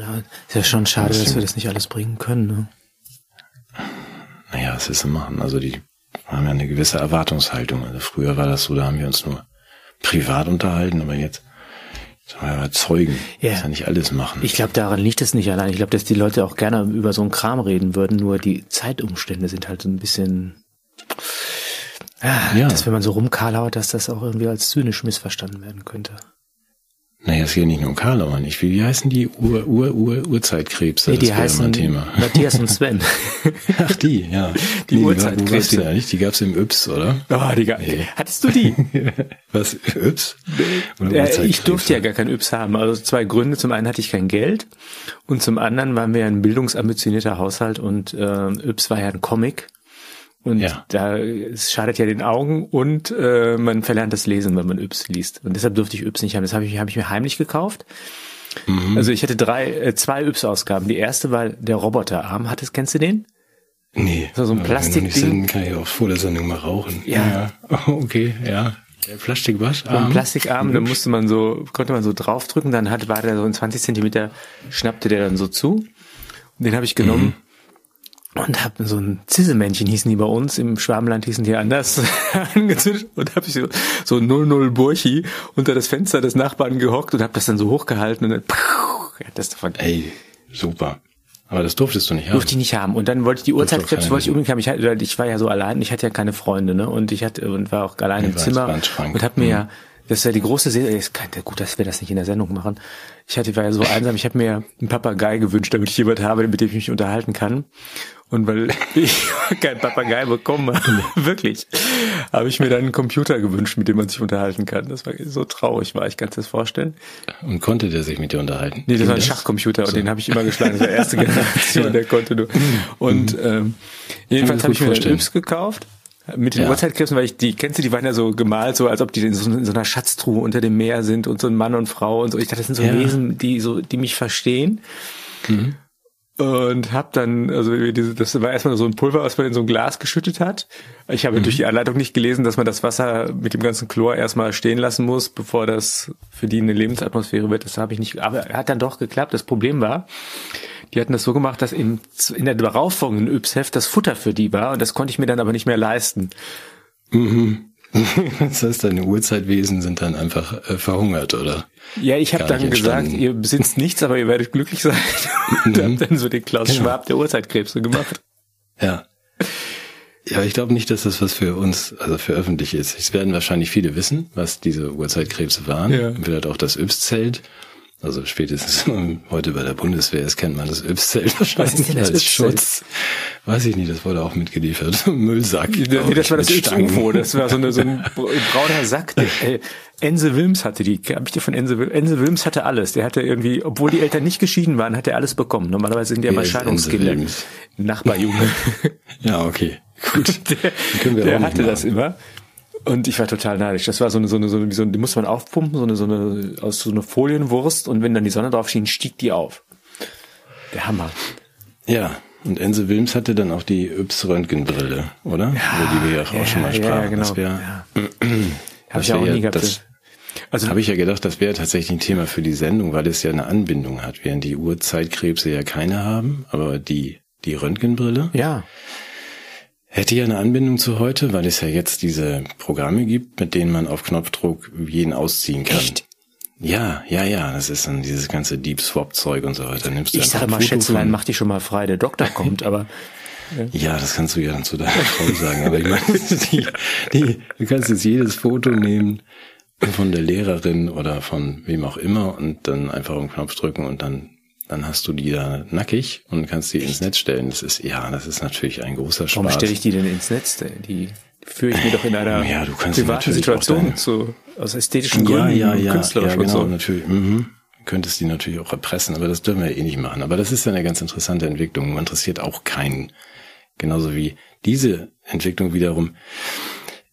Ja, ist ja schon schade, dass wir das nicht alles bringen können. Ne? Naja, was ist zu machen? Also die haben ja eine gewisse Erwartungshaltung. Also früher war das so, da haben wir uns nur privat unterhalten, aber jetzt Sagen wir mal Zeugen. Ja. Das ja nicht alles machen. Ich glaube, daran liegt es nicht allein. Ich glaube, dass die Leute auch gerne über so einen Kram reden würden, nur die Zeitumstände sind halt so ein bisschen, ah, ja. dass wenn man so rumkarlauert, dass das auch irgendwie als zynisch missverstanden werden könnte. Naja, es geht nicht nur um Karlauer nicht. Wie, wie heißen die Ur, Ur, Ur, Urzeitkrebse? Nee, die heißen Thema. Matthias und Sven. Ach, die, ja. Die, die Urzeitkrebse. Die, eigentlich? die gab's im Yps, oder? Oh, die gab, nee. Hattest du die? Was, Yps? Ja, ich durfte ja gar kein Yps haben. Also zwei Gründe. Zum einen hatte ich kein Geld und zum anderen waren wir ja ein bildungsambitionierter Haushalt und äh, Yps war ja ein Comic. Und ja. da es schadet ja den Augen und äh, man verlernt das Lesen, wenn man Yps liest. Und deshalb durfte ich Yps nicht haben. Das habe ich, hab ich mir heimlich gekauft. Mhm. Also ich hatte drei, äh, zwei Yps-Ausgaben. Die erste war der Roboterarm. Hattest, kennst du den? Nee. So, so ein Plastikding. Kann ich auch vor der Sendung mal rauchen. Ja. ja. okay, ja. Der Plastikwasche. Ein Plastikarm, da musste man so, konnte man so draufdrücken, dann hat, war der so in 20 Zentimeter, schnappte der dann so zu. Und den habe ich genommen. Mhm und habe so ein Zisselmännchen hießen die bei uns, im Schwabenland hießen die anders, angezündet und habe ich so, so 00 Burchi unter das Fenster des Nachbarn gehockt und habe das dann so hochgehalten und dann puh, das davon. Ey, super. Aber das durftest du nicht haben. Durfte ich nicht haben. Und dann wollte ich die Uhrzeitkrebs wollte ich unbedingt haben. Ich, hatte, ich war ja so allein, ich hatte ja keine Freunde, ne? Und ich hatte und war auch allein im Zimmer und habe mir mhm. ja das ist ja die große Serie. Gut, dass wir das nicht in der Sendung machen. Ich hatte war ja so einsam. Ich habe mir einen Papagei gewünscht, damit ich jemand habe, mit dem ich mich unterhalten kann. Und weil ich kein Papagei bekommen habe, wirklich, habe ich mir dann einen Computer gewünscht, mit dem man sich unterhalten kann. Das war so traurig, war ich, kannst du das vorstellen? Und konnte der sich mit dir unterhalten? Nee, das war ein Schachcomputer so. und den habe ich immer geschlagen. Das war erste Generation, ja. der konnte nur. Und mhm. ähm, jedenfalls habe ich mir einen Yps gekauft mit den ja. Uhrzeitkrebsen, weil ich die, kennst du, die waren ja so gemalt, so als ob die in so, in so, einer Schatztruhe unter dem Meer sind und so ein Mann und Frau und so. Ich dachte, das sind so ja. Wesen, die so, die mich verstehen. Mhm und hab dann, also das war erstmal so ein Pulver, was man in so ein Glas geschüttet hat. Ich habe mhm. durch die Anleitung nicht gelesen, dass man das Wasser mit dem ganzen Chlor erstmal stehen lassen muss, bevor das für die eine Lebensatmosphäre wird. Das habe ich nicht, aber hat dann doch geklappt. Das Problem war, die hatten das so gemacht, dass in, in der darauffolgenden Yps-Heft das Futter für die war und das konnte ich mir dann aber nicht mehr leisten. Mhm. Das heißt, deine Urzeitwesen sind dann einfach äh, verhungert, oder? Ja, ich habe dann gesagt, ihr besitzt nichts, aber ihr werdet glücklich sein. Und mhm. dann so den Klaus genau. Schwab der Urzeitkrebse gemacht. Ja. Ja, ich glaube nicht, dass das was für uns, also für öffentlich ist. Es werden wahrscheinlich viele wissen, was diese Urzeitkrebse waren. Ja. Vielleicht auch das Yps-Zelt. Also spätestens heute bei der Bundeswehr ist, kennt man das Yps-Zelt wahrscheinlich das als Schutz. Weiß ich nicht, das wurde auch mitgeliefert. Müllsack. Nee, das war das Yps-UFO. Das war so, eine, so ein brauner Sack. Der, äh, Ense Wilms hatte die. Hab ich dir von Ense Wilms? Ense Wilms hatte alles. Der hatte irgendwie, obwohl die Eltern nicht geschieden waren, hat er alles bekommen. Normalerweise sind die immer Scheidungskinder. Nachbarjunge. ja, okay. Gut. Der, der hatte das immer. Und ich war total neidisch. Das war so eine, so eine, so eine, so eine die musste man aufpumpen, so eine, so eine, aus so einer Folienwurst und wenn dann die Sonne drauf schien, stieg die auf. Der Hammer. Ja. Und Ense Wilms hatte dann auch die Yps-Röntgenbrille, oder? Ja, Über die wir ja auch schon mal sprachen. Ja, genau. Das wäre, ja. Habe ich ja auch nie gehabt. Das, also habe ich ja gedacht, das wäre tatsächlich ein Thema für die Sendung, weil es ja eine Anbindung hat, während die Urzeitkrebse ja keine haben, aber die die Röntgenbrille. Ja. Hätte ja eine Anbindung zu heute, weil es ja jetzt diese Programme gibt, mit denen man auf Knopfdruck jeden ausziehen kann. Echt? Ja, ja, ja, das ist dann dieses ganze Deep Swap Zeug und so weiter. Nimmst du ich sage mal, Schätzelein, mach dich schon mal frei, der Doktor kommt, aber ja, das kannst du ja dann zu deiner Frau sagen. Aber ich meine, die, die, du kannst jetzt jedes Foto nehmen von der Lehrerin oder von wem auch immer und dann einfach auf den Knopf drücken und dann dann hast du die da nackig und kannst die ins Netz stellen. Das ist, ja, das ist natürlich ein großer Spaß. Warum stelle ich die denn ins Netz? Die führe ich mir doch in einer ja, du kannst privaten Situation zu, aus ästhetischen Gründen, ja, ja, künstlerisch ja, genau, und so. natürlich. Mhm. Könntest die natürlich auch erpressen, aber das dürfen wir eh nicht machen. Aber das ist ja eine ganz interessante Entwicklung. Man interessiert auch keinen. Genauso wie diese Entwicklung wiederum.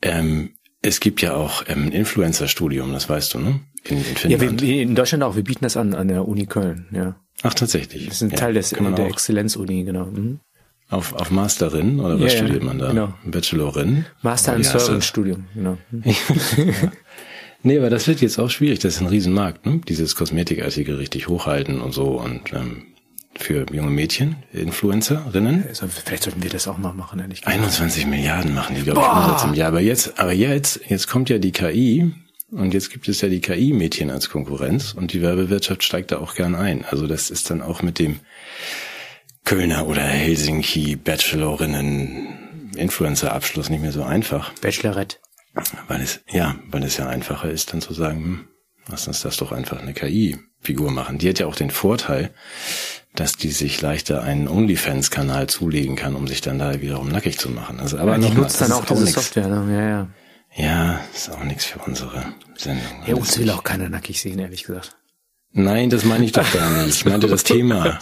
Ähm, es gibt ja auch ähm, Influencer-Studium, das weißt du, ne? In, in Finnland. Ja, wir, in Deutschland auch. Wir bieten das an an der Uni Köln, ja. Ach, tatsächlich. Das ist ein Teil des, der Exzellenzuni, genau. Mhm. Auf, auf Masterin oder was ja, studiert man da? Genau. Bachelorin? Master in Service Studium, genau. Nee, aber das wird jetzt auch schwierig. Das ist ein Riesenmarkt, ne? Dieses Kosmetikartikel richtig hochhalten und so und ähm, für junge Mädchen, Influencerinnen. Also vielleicht sollten wir das auch mal machen, ehrlich gesagt. 21 Milliarden machen die, glaube ich, Umsatz im Jahr. Aber jetzt, aber jetzt, jetzt kommt ja die KI und jetzt gibt es ja die KI-Mädchen als Konkurrenz und die Werbewirtschaft steigt da auch gern ein. Also das ist dann auch mit dem Kölner oder Helsinki Bachelorinnen Influencer-Abschluss nicht mehr so einfach. Bachelorette. Weil es, ja, weil es ja einfacher ist, dann zu sagen, hm, lass uns das doch einfach eine KI-Figur machen. Die hat ja auch den Vorteil, dass die sich leichter einen OnlyFans-Kanal zulegen kann, um sich dann da wiederum nackig zu machen. Also, aber ja, die nutzt mal, dann auch diese. Software, ne? ja, ja. Ja, ist auch nichts für unsere Sendung. Ja, uns will auch keiner nackig sehen, ehrlich gesagt. Nein, das meine ich doch gar nicht. Ich meinte das Thema.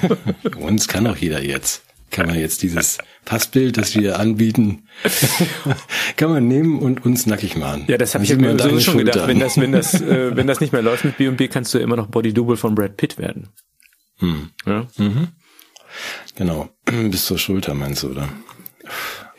uns kann auch jeder jetzt. Kann man jetzt dieses Passbild, das wir anbieten, kann man nehmen und uns nackig machen. Ja, das habe ich mir so schon gedacht. Wenn das, wenn das, äh, wenn das nicht mehr läuft mit B&B, kannst du immer noch Body Double von Brad Pitt werden. Hm. Ja? Mhm. Genau. Bis zur Schulter meinst du, oder?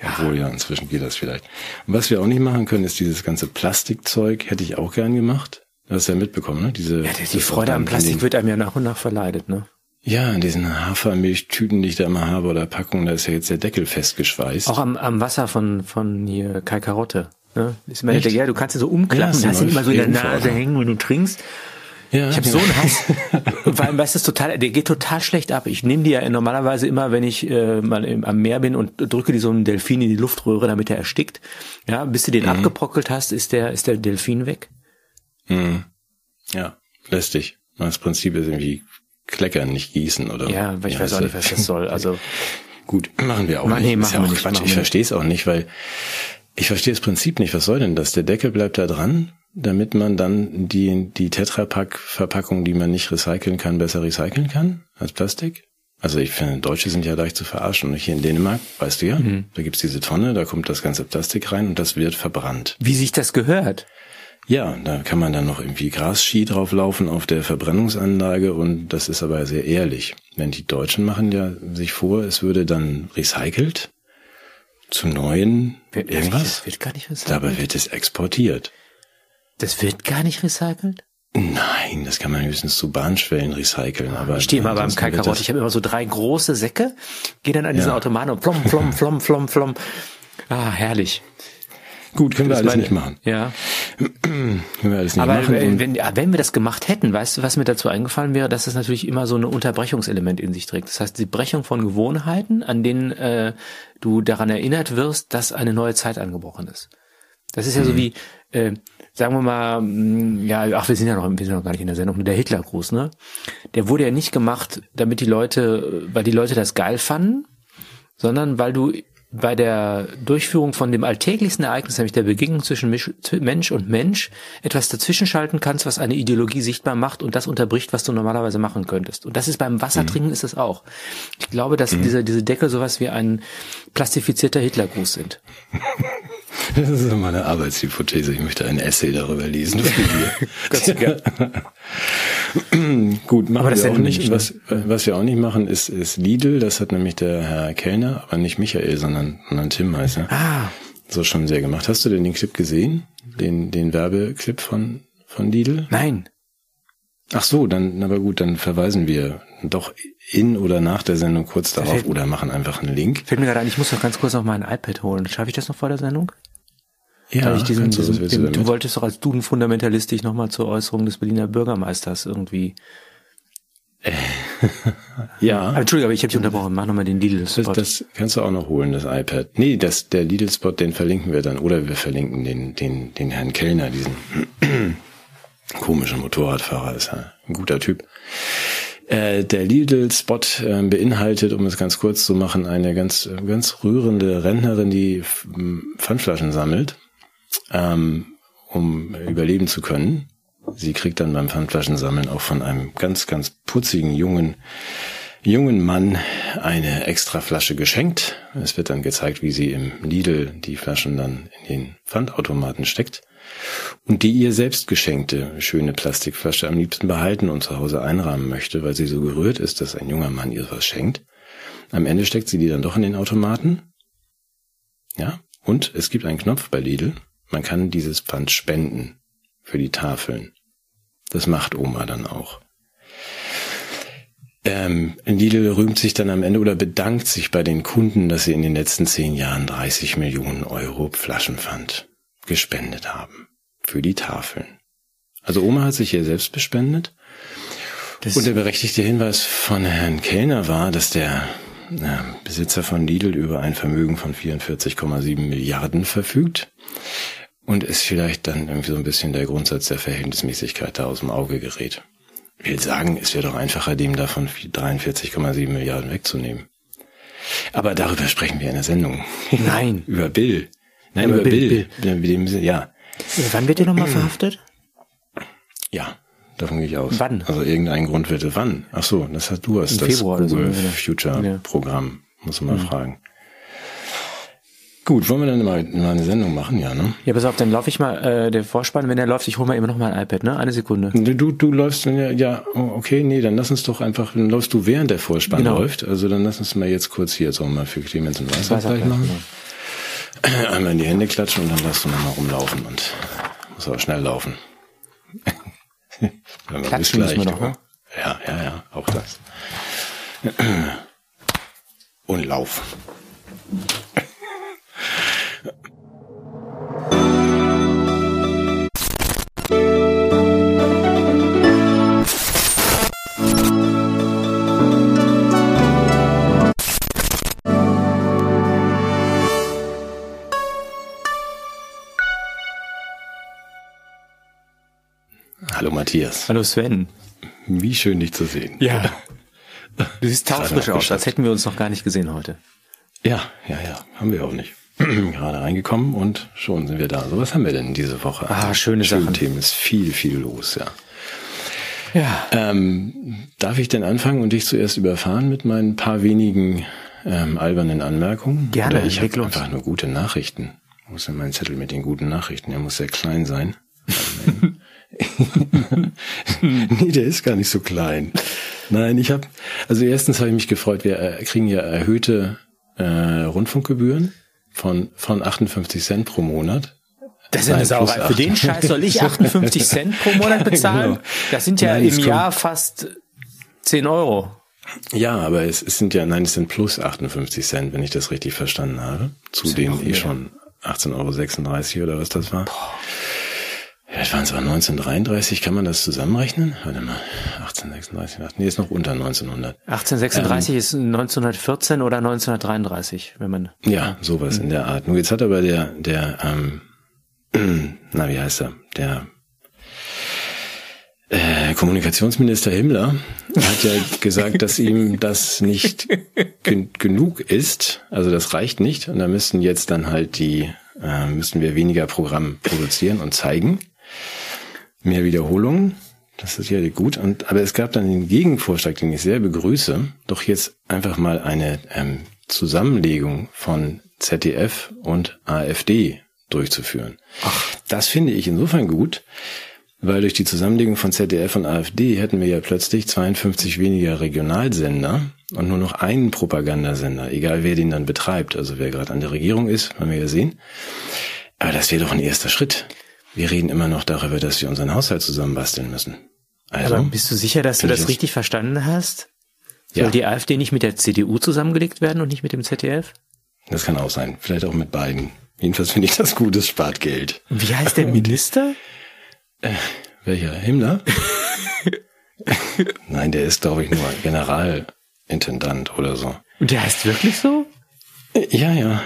Ja. Obwohl ja, inzwischen geht das vielleicht. Und was wir auch nicht machen können, ist dieses ganze Plastikzeug. Hätte ich auch gern gemacht. Du hast ja mitbekommen, ne? Diese, ja, die, die Freude am Plastik wird einem ja nach und nach verleidet, ne? Ja, in diesen Hafermilchtüten, die ich da immer habe, oder Packungen, da ist ja jetzt der Deckel festgeschweißt. Auch am, am Wasser von, von hier Kai Karotte. Ne? Ist immer ja, du kannst ja so umklappen, ja, hast ihn immer so in der Nase hängen, wenn du trinkst. Ja, ich habe so einen Hass, weil weißt du, total, der geht total schlecht ab. Ich nehme die ja normalerweise immer, wenn ich äh, mal im, am Meer bin und drücke die so einen Delfin in die Luftröhre, damit er erstickt. Ja, bis du den mhm. abgeprockelt hast, ist der ist der Delfin weg. Mhm. Ja, lästig. Das Prinzip ist irgendwie kleckern, nicht gießen oder. Ja, weil ich weiß auch nicht, was das soll. Also gut, machen wir auch Mann, nicht. Nee, machen ja auch nicht, Quatsch. Ich verstehe es auch nicht, weil ich verstehe das Prinzip nicht. Was soll denn das? Der Deckel bleibt da dran damit man dann die, die Tetrapack-Verpackung, die man nicht recyceln kann, besser recyceln kann als Plastik? Also ich finde, Deutsche sind ja leicht zu verarschen. Und hier in Dänemark, weißt du ja, mhm. da gibt's diese Tonne, da kommt das ganze Plastik rein und das wird verbrannt. Wie sich das gehört? Ja, da kann man dann noch irgendwie Grasski drauflaufen auf der Verbrennungsanlage und das ist aber sehr ehrlich. Wenn die Deutschen machen ja sich vor, es würde dann recycelt zu neuen wird, irgendwas. Wird gar nicht recycelt. Dabei wird es exportiert. Das wird gar nicht recycelt? Nein, das kann man höchstens zu Bahnschwellen recyceln. Aber ich stehe mal beim Kalkarott. Ich habe immer so drei große Säcke, gehe dann an diesen ja. Automaten und flom, flom, flom, flom, flom. Ah, herrlich. Gut, können wir alles meine, nicht machen. Ja. können wir alles nicht Aber machen. Wenn, wenn, wenn wir das gemacht hätten, weißt du, was mir dazu eingefallen wäre, dass das natürlich immer so ein Unterbrechungselement in sich trägt. Das heißt, die Brechung von Gewohnheiten, an denen äh, du daran erinnert wirst, dass eine neue Zeit angebrochen ist. Das ist ja mhm. so wie, äh, sagen wir mal, mm, ja, ach, wir sind ja noch, wir sind noch gar nicht in der Sendung, der Hitlergruß, ne? Der wurde ja nicht gemacht, damit die Leute, weil die Leute das geil fanden, sondern weil du bei der Durchführung von dem alltäglichsten Ereignis, nämlich der Begegnung zwischen Mensch und Mensch, etwas dazwischenschalten kannst, was eine Ideologie sichtbar macht und das unterbricht, was du normalerweise machen könntest. Und das ist beim Wassertrinken mhm. ist es auch. Ich glaube, dass mhm. diese, diese Deckel sowas wie ein plastifizierter Hitlergruß sind. Das ist meine Arbeitshypothese. Ich möchte ein Essay darüber lesen. Gut, machen aber das wir auch nicht. Was, was wir auch nicht machen, ist, ist Lidl. Das hat nämlich der Herr Kellner, aber nicht Michael, sondern, sondern Tim heißt er. Ah. So schon sehr gemacht. Hast du denn den Clip gesehen? Den, den Werbeclip von, von Lidl? Nein. Ach so, dann, aber gut, dann verweisen wir doch in oder nach der Sendung kurz darauf oder machen einfach einen Link. Fällt mir gerade ein, ich muss noch ganz kurz auf mein iPad holen. Schaffe ich das noch vor der Sendung? Ja, ich diesen, diesen, du, den, du wolltest doch als Duden-Fundamentalist dich nochmal zur Äußerung des Berliner Bürgermeisters irgendwie. ja. Aber, Entschuldigung, aber ich habe dich unterbrochen. Mach nochmal den Lidl-Spot. Das, das, kannst du auch noch holen, das iPad. Nee, das, der Lidl-Spot, den verlinken wir dann. Oder wir verlinken den, den, den Herrn Kellner, diesen komischen Motorradfahrer, ist ja ein guter Typ. Äh, der Lidl-Spot äh, beinhaltet, um es ganz kurz zu machen, eine ganz, ganz rührende Rentnerin, die Pfandflaschen sammelt, ähm, um überleben zu können. Sie kriegt dann beim Pfandflaschensammeln auch von einem ganz, ganz putzigen jungen jungen Mann eine extra Flasche geschenkt. Es wird dann gezeigt, wie sie im Lidl die Flaschen dann in den Pfandautomaten steckt und die ihr selbst geschenkte schöne Plastikflasche am liebsten behalten und zu Hause einrahmen möchte, weil sie so gerührt ist, dass ein junger Mann ihr was schenkt. Am Ende steckt sie die dann doch in den Automaten. Ja, und es gibt einen Knopf bei Lidl. Man kann dieses Pfand spenden. für die Tafeln. Das macht Oma dann auch. Ähm, Lidl rühmt sich dann am Ende oder bedankt sich bei den Kunden, dass sie in den letzten zehn Jahren 30 Millionen Euro Flaschenpfand gespendet haben. Für die Tafeln. Also Oma hat sich hier selbst bespendet. Das und der berechtigte Hinweis von Herrn Kellner war, dass der äh, Besitzer von Lidl über ein Vermögen von 44,7 Milliarden verfügt und es vielleicht dann irgendwie so ein bisschen der Grundsatz der Verhältnismäßigkeit da aus dem Auge gerät. Ich will sagen, es wäre doch einfacher, dem davon 43,7 Milliarden wegzunehmen. Aber darüber sprechen wir in der Sendung. Nein. über Bill. Nein, über, über Bill. Bill. Bill. Ja. Wann wird er nochmal verhaftet? Ja, davon gehe ich aus. Wann? Also irgendein Grund wird. Wann? Ach so, das hast du hast Im das Februar Google so, Future Programm. Muss man mal mhm. fragen. Gut, wollen wir dann mal, mal eine Sendung machen, ja, ne? Ja, pass auf, dann laufe ich mal äh, der Vorspann, wenn der läuft, ich hole mal immer noch mal ein iPad, ne? Eine Sekunde. Du, du läufst ja, ja, oh, okay, nee, dann lass uns doch einfach, dann läufst du während der Vorspann genau. läuft. Also dann lass uns mal jetzt kurz hier so mal für Clemens und Weißer gleich machen. Genau. Einmal in die Hände klatschen und dann lass du nochmal rumlaufen und muss aber schnell laufen. Klatschen müssen wir noch, ne? Ja, ja, ja, auch das. Und Lauf. Matthias. Hallo Sven. Wie schön dich zu sehen. Ja. Du siehst taufrisch aus, als hätten wir uns noch gar nicht gesehen heute. Ja, ja, ja, haben wir auch nicht. Gerade reingekommen und schon sind wir da. So, was haben wir denn diese Woche? Ah, schöne Sachen. Themen ist viel, viel los, ja. Ja. Ähm, darf ich denn anfangen und dich zuerst überfahren mit meinen paar wenigen ähm, albernen Anmerkungen? Gerne. Oder ich habe einfach nur gute Nachrichten. Wo ist denn mein Zettel mit den guten Nachrichten? Der muss sehr klein sein. nee, der ist gar nicht so klein. Nein, ich habe, also erstens habe ich mich gefreut, wir äh, kriegen ja erhöhte äh, Rundfunkgebühren von, von 58 Cent pro Monat. Das ist eine Sauerei. Für den Scheiß soll ich 58 Cent pro Monat bezahlen? genau. Das sind ja nein, im Jahr fast 10 Euro. Ja, aber es, es sind ja, nein, es sind plus 58 Cent, wenn ich das richtig verstanden habe. Zu den eh schon 18,36 Euro oder was das war. Boah. Ja, das waren zwar 1933, kann man das zusammenrechnen? Warte mal, 1836, nee, ist noch unter 1900. 1836 ähm, ist 1914 oder 1933, wenn man... Ja, sowas in der Art. Nur jetzt hat aber der, der, ähm, na, wie heißt er? Der äh, Kommunikationsminister Himmler hat ja gesagt, dass ihm das nicht gen genug ist. Also das reicht nicht. Und da müssten jetzt dann halt die, äh, müssten wir weniger Programm produzieren und zeigen mehr Wiederholungen. Das ist ja gut. Und, aber es gab dann den Gegenvorschlag, den ich sehr begrüße, doch jetzt einfach mal eine ähm, Zusammenlegung von ZDF und AfD durchzuführen. Ach. Das finde ich insofern gut, weil durch die Zusammenlegung von ZDF und AfD hätten wir ja plötzlich 52 weniger Regionalsender und nur noch einen Propagandasender, egal wer den dann betreibt, also wer gerade an der Regierung ist, werden wir ja sehen. Aber das wäre doch ein erster Schritt. Wir reden immer noch darüber, dass wir unseren Haushalt zusammenbasteln müssen. Also, Aber bist du sicher, dass du das richtig verstanden hast? Soll ja. die AfD nicht mit der CDU zusammengelegt werden und nicht mit dem ZDF? Das kann auch sein. Vielleicht auch mit beiden. Jedenfalls finde ich das gutes spart Geld. Wie heißt der Minister? Äh, welcher? Himmler? Nein, der ist, glaube ich, nur Generalintendant oder so. Und der heißt wirklich so? Ja, ja.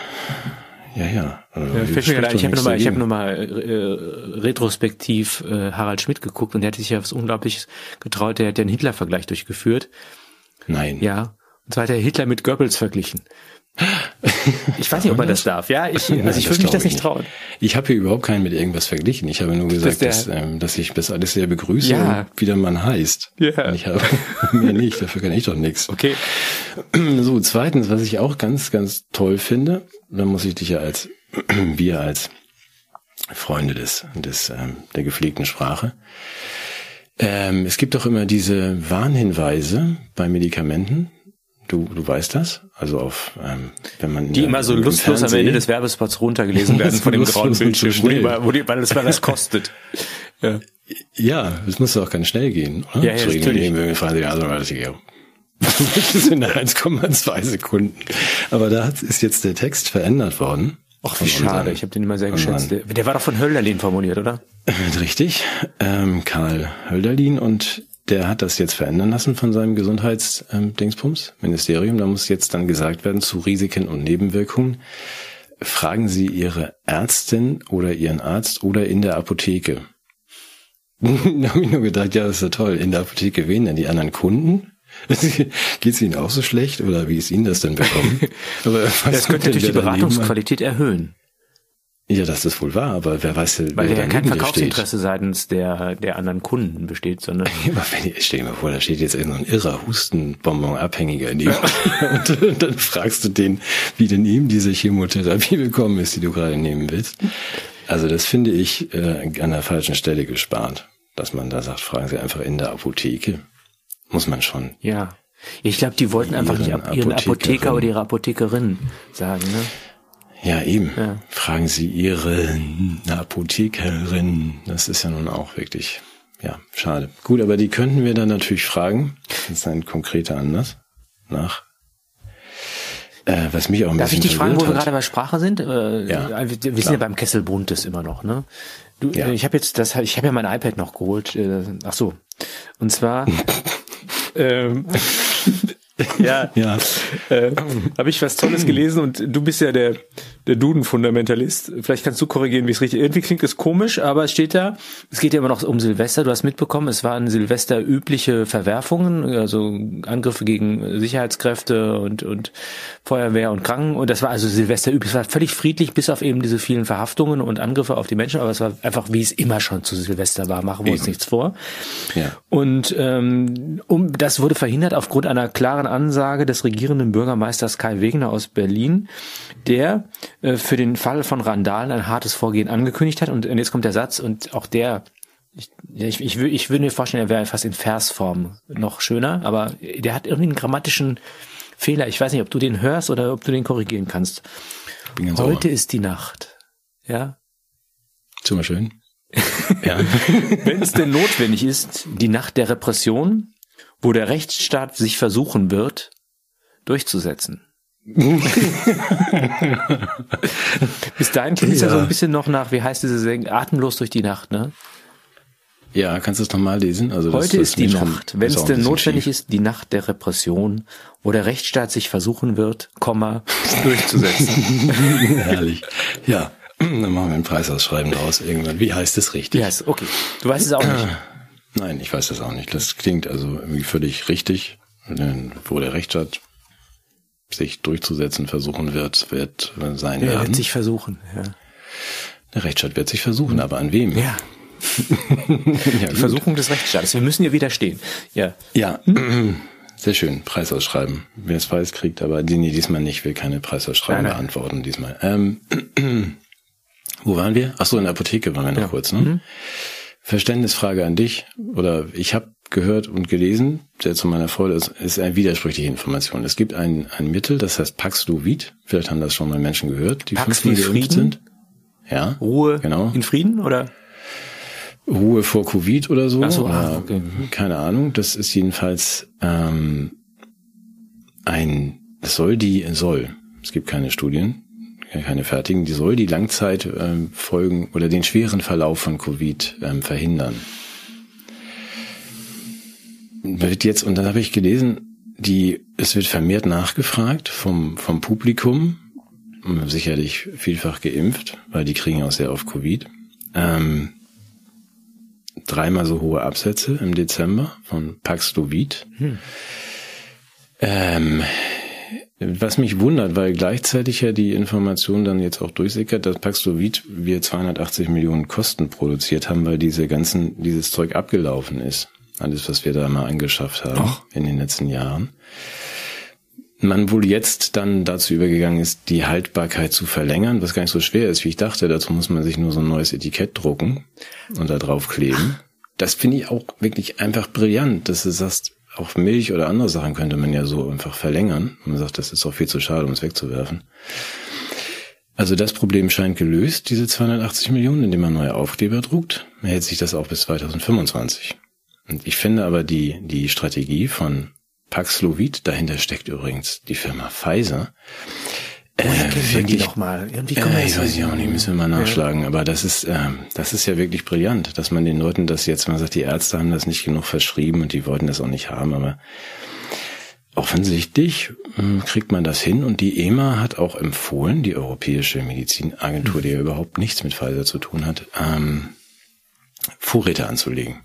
Ja, ja. Gerade ich habe nochmal, ich habe nochmal äh, retrospektiv äh, Harald Schmidt geguckt und der hat sich ja was Unglaubliches getraut. Der hat ja einen Hitler-Vergleich durchgeführt. Nein. Ja. Und zwar hat er Hitler mit Goebbels verglichen. Ich weiß nicht, ob man das darf. Ja, ich, Nein, also ich würde mich das nicht trauen. Ich habe hier überhaupt keinen mit irgendwas verglichen. Ich habe nur gesagt, das dass, ähm, dass ich das alles sehr begrüße ja. und wie der Mann heißt. Ja. Und ich habe mehr nicht, dafür kann ich doch nichts. Okay. So, zweitens, was ich auch ganz, ganz toll finde, da muss ich dich ja als, wir als Freunde des, des, ähm, der gepflegten Sprache, ähm, es gibt doch immer diese Warnhinweise bei Medikamenten, Du, du weißt das? Also auf, ähm, wenn man die immer so lustlos am Ende des Werbespots runtergelesen werden von dem grauen Bildschirm, wo die, wo die, weil es weil das kostet. Ja. Ja, es muss auch ganz schnell gehen, oder? Ja, ja, Zu natürlich. Fragen Sie also, das sind 1,2 Sekunden. Aber da ist jetzt der Text verändert worden. Ach, wie schade. Unseren, ich habe den immer sehr geschätzt. Der, der, war doch von Hölderlin formuliert, oder? Richtig. Ähm, Karl Hölderlin und der hat das jetzt verändern lassen von seinem Gesundheitsdingsbums, ähm, Ministerium. Da muss jetzt dann gesagt werden zu Risiken und Nebenwirkungen. Fragen Sie Ihre Ärztin oder Ihren Arzt oder in der Apotheke. da habe ich nur gedacht, ja, das ist ja toll. In der Apotheke wen denn? Die anderen Kunden? Geht es Ihnen auch so schlecht oder wie ist Ihnen das denn bekommen? Aber das könnte natürlich die Beratungsqualität erhöhen. Ja, das ist wohl wahr, aber wer weiß, weil ja kein Verkaufsinteresse seitens der der anderen Kunden besteht, sondern. aber wenn ich stell dir mal vor, da steht jetzt irgendein so irrer Hustenbonbon-Abhängiger neben und, und dann fragst du den, wie denn ihm diese Chemotherapie bekommen ist, die du gerade nehmen willst. Also das finde ich äh, an der falschen Stelle gespart, dass man da sagt, fragen Sie einfach in der Apotheke. Muss man schon. Ja. Ich glaube, die wollten einfach nicht ab, ihren Apotheker oder ihre Apothekerin sagen, ne? Ja, eben. Ja. Fragen Sie Ihre Apothekerin. Das ist ja nun auch wirklich, ja, schade. Gut, aber die könnten wir dann natürlich fragen. Das ist ein konkreter Anlass. Nach. Äh, was mich auch ein Darf bisschen ich dich fragen, wo wir gerade bei Sprache sind? Äh, ja, wir klar. sind ja beim Kessel Buntes immer noch, ne? Du, ja. ich habe jetzt das, ich habe ja mein iPad noch geholt. Äh, ach so. Und zwar ähm, ja, ja. Äh, habe ich was Tolles gelesen und du bist ja der, der Duden-Fundamentalist. Vielleicht kannst du korrigieren, wie es richtig. Irgendwie klingt es komisch, aber es steht da, es geht ja immer noch um Silvester. Du hast mitbekommen, es waren Silvester übliche Verwerfungen, also Angriffe gegen Sicherheitskräfte und, und Feuerwehr und Kranken. Und das war also Silvester üblich. Es war völlig friedlich, bis auf eben diese vielen Verhaftungen und Angriffe auf die Menschen. Aber es war einfach, wie es immer schon zu Silvester war. Machen wir uns nichts vor. Ja. Und ähm, um das wurde verhindert aufgrund einer klaren Ansage des regierenden Bürgermeisters Kai Wegner aus Berlin, der für den Fall von Randalen ein hartes Vorgehen angekündigt hat. Und, und jetzt kommt der Satz und auch der ich, ich, ich, ich würde mir vorstellen, er wäre fast in Versform noch schöner, aber der hat irgendwie einen grammatischen Fehler. Ich weiß nicht, ob du den hörst oder ob du den korrigieren kannst. Heute ist die Nacht. Ja. Zum schön. ja. Wenn es denn notwendig ist, die Nacht der Repression, wo der Rechtsstaat sich versuchen wird, durchzusetzen. Bis dahin klingt es ja. ja so ein bisschen noch nach, wie heißt diese Sendung, atemlos durch die Nacht, ne? Ja, kannst du es nochmal lesen? Also das, Heute das ist die Nacht, wenn es denn notwendig schief. ist, die Nacht der Repression, wo der Rechtsstaat sich versuchen wird, Komma, durchzusetzen. Herrlich. Ja, dann machen wir ein Preisausschreiben draus irgendwann. Wie heißt es richtig? Ja, yes, okay. Du weißt es auch nicht. Nein, ich weiß das auch nicht. Das klingt also irgendwie völlig richtig. Wo der Rechtsstaat sich durchzusetzen versuchen wird, wird sein er werden. wird sich versuchen, ja. Der Rechtsstaat wird sich versuchen, aber an wem? Ja. ja, Die Versuchung des Rechtsstaates. Wir müssen hier widerstehen. Ja. Ja. Sehr schön. Preisausschreiben. Wer es weiß, kriegt, aber die, nee, diesmal nicht, will keine Preisausschreiben nein, nein. beantworten diesmal. Ähm, wo waren wir? Ach so, in der Apotheke waren wir noch ja. kurz, ne? Mhm. Verständnisfrage an dich. Oder ich habe gehört und gelesen, sehr zu meiner Freude, ist, ist eine widersprüchliche Information. Es gibt ein, ein Mittel, das heißt Paxlovid. Vielleicht haben das schon mal Menschen gehört, die fünfmal geimpft sind. Ja. Ruhe genau. in Frieden oder? Ruhe vor Covid oder so. Ach so ah, okay. Keine Ahnung. Das ist jedenfalls ähm, ein, das soll die, soll, es gibt keine Studien, keine fertigen, die soll die Langzeitfolgen ähm, oder den schweren Verlauf von Covid ähm, verhindern wird jetzt, und dann habe ich gelesen, die, es wird vermehrt nachgefragt vom, vom Publikum, sicherlich vielfach geimpft, weil die kriegen auch sehr oft Covid. Ähm, dreimal so hohe Absätze im Dezember von Paxlovid. Hm. Ähm, was mich wundert, weil gleichzeitig ja die Information dann jetzt auch durchsickert, dass Paxlovid wir 280 Millionen Kosten produziert haben, weil diese ganzen, dieses Zeug abgelaufen ist. Alles, was wir da mal angeschafft haben Ach. in den letzten Jahren. Man wohl jetzt dann dazu übergegangen ist, die Haltbarkeit zu verlängern, was gar nicht so schwer ist, wie ich dachte. Dazu muss man sich nur so ein neues Etikett drucken und da drauf kleben. Das finde ich auch wirklich einfach brillant, dass du sagst, auch Milch oder andere Sachen könnte man ja so einfach verlängern. Und man sagt, das ist auch viel zu schade, um es wegzuwerfen. Also das Problem scheint gelöst, diese 280 Millionen, indem man neue Aufkleber druckt. Man hält sich das auch bis 2025. Und ich finde aber die, die Strategie von Paxlovid, dahinter steckt übrigens die Firma Pfizer. Woher äh, wirklich, die noch mal? Irgendwie kommen äh, ich weiß ich auch nicht, müssen wir mal nachschlagen. Ja. Aber das ist, äh, das ist ja wirklich brillant, dass man den Leuten das jetzt, man sagt, die Ärzte haben das nicht genug verschrieben und die wollten das auch nicht haben, aber offensichtlich äh, kriegt man das hin und die EMA hat auch empfohlen, die Europäische Medizinagentur, die ja überhaupt nichts mit Pfizer zu tun hat, ähm, Vorräte anzulegen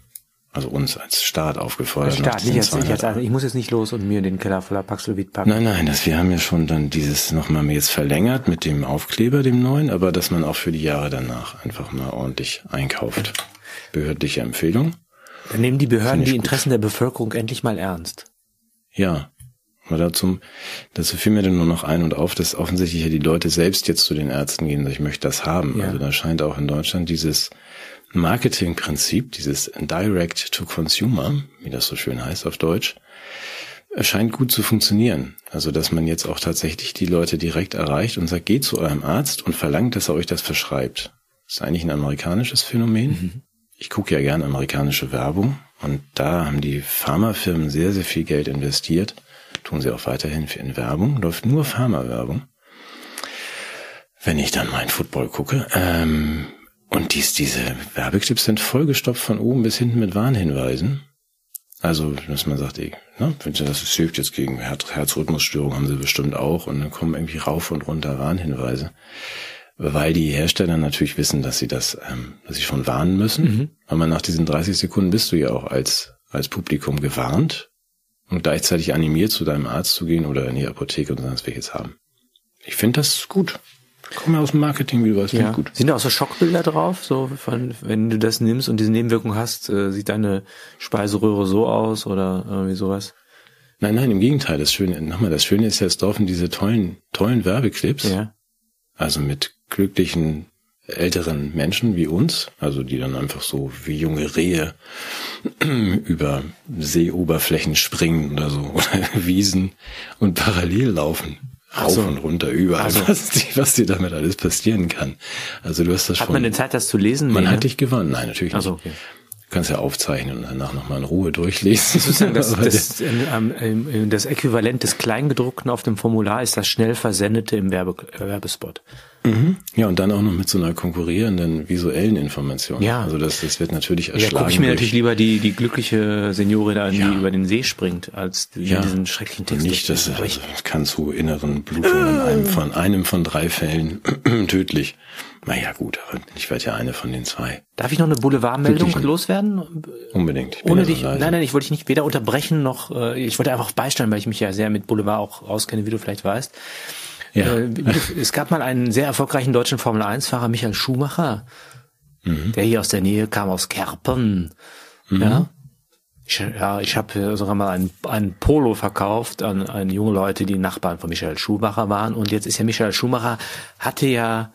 also uns als Staat aufgefordert. Als Staat, nicht als, ich, als, also ich muss jetzt nicht los und mir den Keller voller Paxlovid packen. Nein, nein, das, wir haben ja schon dann dieses nochmal jetzt verlängert mit dem Aufkleber, dem neuen, aber dass man auch für die Jahre danach einfach mal ordentlich einkauft. Behördliche Empfehlung. Dann nehmen die Behörden die Interessen gut. der Bevölkerung endlich mal ernst. Ja. Aber dazu, dazu fiel mir dann nur noch ein und auf, dass offensichtlich ja die Leute selbst jetzt zu den Ärzten gehen, ich möchte das haben. Ja. Also da scheint auch in Deutschland dieses Marketingprinzip, dieses Direct to Consumer, wie das so schön heißt auf Deutsch, scheint gut zu funktionieren. Also, dass man jetzt auch tatsächlich die Leute direkt erreicht und sagt, geht zu eurem Arzt und verlangt, dass er euch das verschreibt. Das ist eigentlich ein amerikanisches Phänomen. Mhm. Ich gucke ja gerne amerikanische Werbung und da haben die Pharmafirmen sehr, sehr viel Geld investiert. Tun sie auch weiterhin für in Werbung. Läuft nur Pharmawerbung. Wenn ich dann meinen Football gucke, ähm, und dies, diese Werbeclips sind vollgestopft von oben bis hinten mit Warnhinweisen. Also, dass man sagt, ey, ne, das hilft jetzt gegen Herz Herzrhythmusstörungen, haben sie bestimmt auch. Und dann kommen irgendwie rauf und runter Warnhinweise. Weil die Hersteller natürlich wissen, dass sie das, ähm, dass sie schon warnen müssen. Mhm. Aber nach diesen 30 Sekunden bist du ja auch als, als Publikum gewarnt und gleichzeitig animiert, zu deinem Arzt zu gehen oder in die Apotheke und sonst welches haben. Ich finde das gut. Kommen ja aus dem Marketing, wie du weißt. Ja. Gut. Sind da auch so Schockbilder drauf? So von, wenn du das nimmst und diese Nebenwirkung hast, äh, sieht deine Speiseröhre so aus oder irgendwie sowas? Nein, nein, im Gegenteil. Das Schöne, nochmal, das Schöne ist jetzt laufen diese tollen, tollen Werbeclips. Ja. Also mit glücklichen älteren Menschen wie uns, also die dann einfach so wie junge Rehe über Seeoberflächen springen oder so oder Wiesen und parallel laufen rauf so. und runter, überall, also. was, die, was dir damit alles passieren kann. Also du hast das hat schon. Hat man denn Zeit, das zu lesen? Man nee, hat ne? dich gewonnen. Nein, natürlich nicht. Also, okay. Du kannst ja aufzeichnen und danach nochmal in Ruhe durchlesen. Sozusagen das, das, ähm, das Äquivalent des Kleingedruckten auf dem Formular ist das schnell versendete im Werbe, Werbespot. Mhm. Ja, und dann auch noch mit so einer konkurrierenden visuellen Information. Ja. Also das, das wird natürlich erschlagen. Ja, gucke ich mir natürlich lieber die, die glückliche Seniorin an, ja. die über den See springt, als ja. diesen schrecklichen Text. Nicht, das, das kann zu inneren Blutungen in einem von, einem von drei Fällen tödlich. Naja, gut, aber ich werde ja eine von den zwei. Darf ich noch eine Boulevardmeldung loswerden? Unbedingt. Ohne dich, nein, nein, ich wollte dich nicht weder unterbrechen noch, äh, ich wollte einfach beisteuern, weil ich mich ja sehr mit Boulevard auch auskenne, wie du vielleicht weißt. Ja. Äh, es gab mal einen sehr erfolgreichen deutschen Formel-1-Fahrer, Michael Schumacher, mhm. der hier aus der Nähe kam, aus Kerpen. Mhm. Ja. Ich, ja, ich habe sogar mal ein, ein Polo verkauft an, an junge Leute, die Nachbarn von Michael Schumacher waren. Und jetzt ist ja Michael Schumacher, hatte ja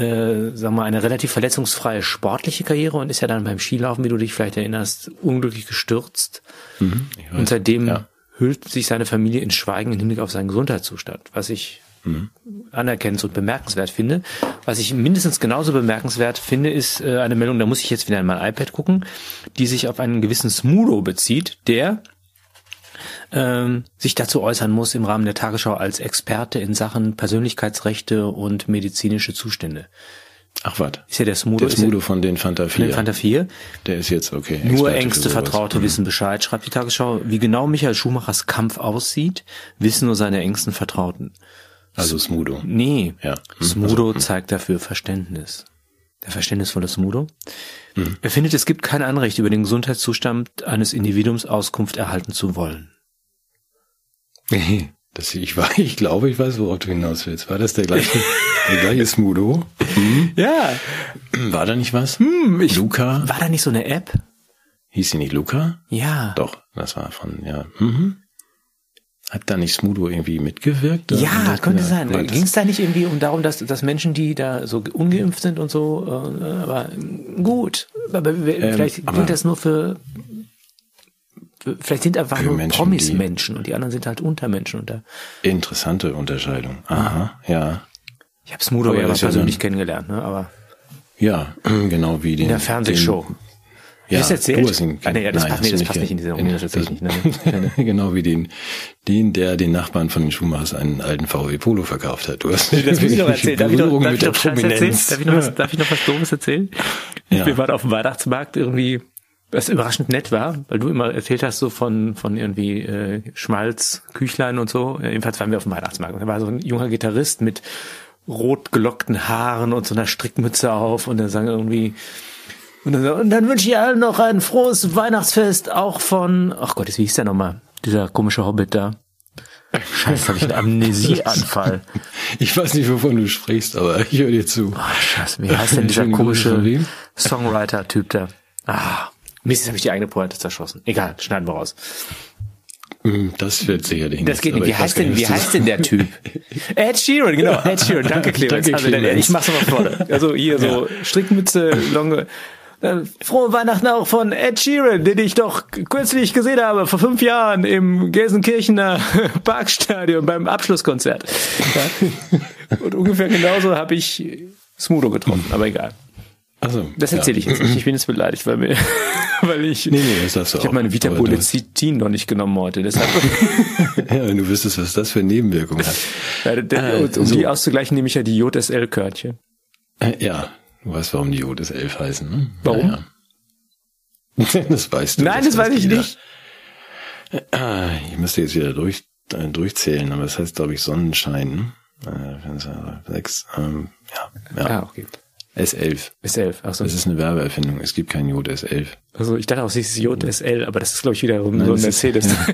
äh, wir, eine relativ verletzungsfreie sportliche Karriere und ist ja dann beim Skilaufen, wie du dich vielleicht erinnerst, unglücklich gestürzt. Mhm, und seitdem ja. hüllt sich seine Familie in Schweigen im Hinblick auf seinen Gesundheitszustand, was ich mhm. anerkennend und bemerkenswert finde. Was ich mindestens genauso bemerkenswert finde, ist äh, eine Meldung, da muss ich jetzt wieder in mein iPad gucken, die sich auf einen gewissen Smudo bezieht, der ähm, sich dazu äußern muss im Rahmen der Tagesschau als Experte in Sachen Persönlichkeitsrechte und medizinische Zustände. Ach was. Ist ja der Smudo. Der Smudo von den Fanta 4. Von den Fanta 4. Der ist jetzt okay. Experte Nur engste Vertraute mhm. wissen Bescheid, schreibt die Tagesschau. Wie genau Michael Schumachers Kampf aussieht, wissen nur seine engsten Vertrauten. Also Smudo. Nee. Ja. Hm. Smudo hm. zeigt dafür Verständnis. Der verständnisvolle Smudo. Hm. Er findet, es gibt kein Anrecht, über den Gesundheitszustand eines Individuums Auskunft erhalten zu wollen. Das, ich, war, ich glaube, ich weiß, worauf du hinaus willst. War das der gleiche, der gleiche Smudo? Hm? Ja. War da nicht was? Hm, ich, Luca? War da nicht so eine App? Hieß sie nicht Luca? Ja. Doch, das war von, ja. Mhm. Hat da nicht Smudo irgendwie mitgewirkt? Ja, könnte sein. Ging es da nicht irgendwie um darum, dass, dass Menschen, die da so ungeimpft sind und so, äh, aber gut. Aber ähm, vielleicht gilt das nur für, vielleicht sind einfach nur Menschen, Promis Menschen und die anderen sind halt Untermenschen. Unter. Interessante Unterscheidung. Aha, ja. Ich habe Smudo ja persönlich kennengelernt, ne? aber ja, genau wie den in der Fernsehshow. Den, ja, das erzählt? du hast ihn, ah, nee, ja, das, nein, passt, nee, das passt nicht in diese Runde, das erzähl ich nicht. Ne? genau wie den, den, der den Nachbarn von den Schumachers einen alten VW Polo verkauft hat. Du hast das muss ich noch erzählen. Darf ich noch, darf ich noch was Doofes erzählen? Ja. Wir waren auf dem Weihnachtsmarkt irgendwie, was überraschend nett war, weil du immer erzählt hast so von, von irgendwie äh, Schmalz, Küchlein und so. Jedenfalls waren wir auf dem Weihnachtsmarkt. Und da war so ein junger Gitarrist mit rot gelockten Haaren und so einer Strickmütze auf und der sang irgendwie und dann, und dann wünsche ich allen noch ein frohes Weihnachtsfest, auch von, ach Gott, wie hieß der nochmal? Dieser komische Hobbit da. Scheiße, habe ich einen Amnesieanfall. Ich weiß nicht, wovon du sprichst, aber ich höre dir zu. Oh, Scheiße, wie heißt denn dieser komische Songwriter-Typ da? Ah, Mist, jetzt habe ich die eigene Pointe zerschossen. Egal, schneiden wir raus. Das wird sicherlich Das geht nicht. Wie heißt denn, wie heißt denn der Typ? Ed Sheeran, genau. Ed Sheeran. Danke, Clemens. Danke, also, Clemens. ich mach's nochmal vorne. Also hier so Strickmütze, Longe. Dann Frohe Weihnachten auch von Ed Sheeran, den ich doch kürzlich gesehen habe, vor fünf Jahren im Gelsenkirchener Parkstadion beim Abschlusskonzert. Ja. Und ungefähr genauso habe ich Smudo getroffen, aber egal. Also, Das erzähle ich jetzt nicht. Ich bin jetzt beleidigt, weil, mir, weil ich, Nee, nee, das darfst du ich habe meine Vita Aber du- Bolezitin noch nicht genommen heute. Deshalb, Ja, wenn du wüsstest, was das für Nebenwirkungen hat. Ja, der, Äh, um so. die auszugleichen, nehme ich ja die JSL-Körnchen. Äh, Ja, du weißt, warum die 11 heißen, ne? Warum? Naja. Das weißt du. Nein, das weiß ich jeder. nicht. Ah, ich müsste jetzt wieder durch, äh, durchzählen, aber das heißt, glaube ich, Sonnenschein. ne? Äh, sechs, ähm, ja, ja. Ah, okay. S11. Ist 11. Achso. Das ist eine Werbeerfindung. Es gibt kein Jod S11. Also ich dachte auch, es ist JSL, aber das ist, glaube ich, wiederum Nein, so ein das ist- Mercedes.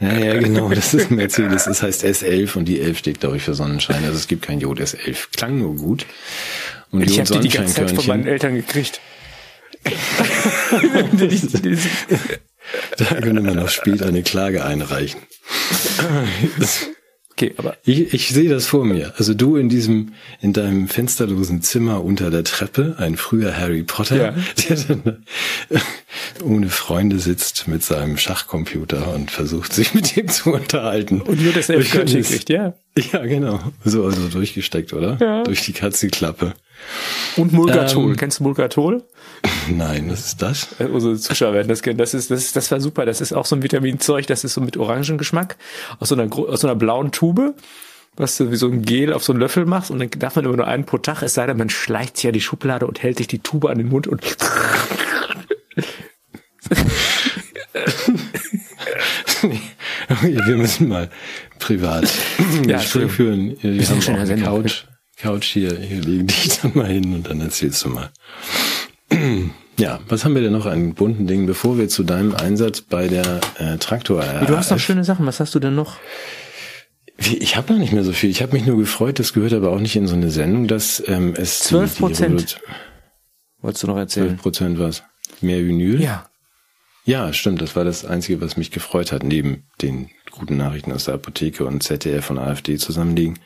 Ja, ja, genau. Das ist ein Mercedes. Das heißt S11 und die 11 steht, glaube ich, für Sonnenschein. Also es gibt kein Jod S11. Klang nur gut. Und ich Jod habe die die ganze Zeit von meinen Eltern gekriegt. da könnte man auch später eine Klage einreichen. Das, okay, aber Ich, ich sehe das vor mir. Also du in diesem, in deinem fensterlosen Zimmer unter der Treppe, ein früher Harry Potter, Ja. der dann ohne Freunde sitzt mit seinem Schachcomputer und versucht sich mit ihm zu unterhalten. und JSL-Körnchen Das- kriegt, ja. Ja, genau. So also durchgesteckt, oder? Ja. Durch die Katzenklappe. Und Mulgatol. Ähm, Kennst du Mulgatol? Nein, was ist das? Äh, Unsere Zuschauer werden das kennen. Das ist, das ist, das war super. Das ist auch so ein Vitaminzeug. Das ist so mit Orangengeschmack aus so einer, aus so einer blauen Tube, was du wie so ein Gel auf so einen Löffel machst und dann darf man immer nur einen pro Tag. Es sei denn, man schleicht sich ja die Schublade und hält sich die Tube an den Mund und Wir müssen mal privat Ja, führen. Wir sind haben schon eine. Couch, Couch hier, hier legen dich dann mal hin und dann erzählst du mal. Ja, was haben wir denn noch an bunten Dingen, bevor wir zu deinem Einsatz bei der äh, Traktor Du hast noch schöne Sachen. Was hast du denn noch? Ich habe noch nicht mehr so viel. Ich habe mich nur gefreut, das gehört aber auch nicht in so eine Sendung, dass ähm, es 12 Prozent. Wolltest du noch 12 erzählen? Prozent was? Mehr Vinyl? Ja. Ja, stimmt. Das war das Einzige, was mich gefreut hat, neben den guten Nachrichten aus der Apotheke und ZDF und AfD zusammenliegen.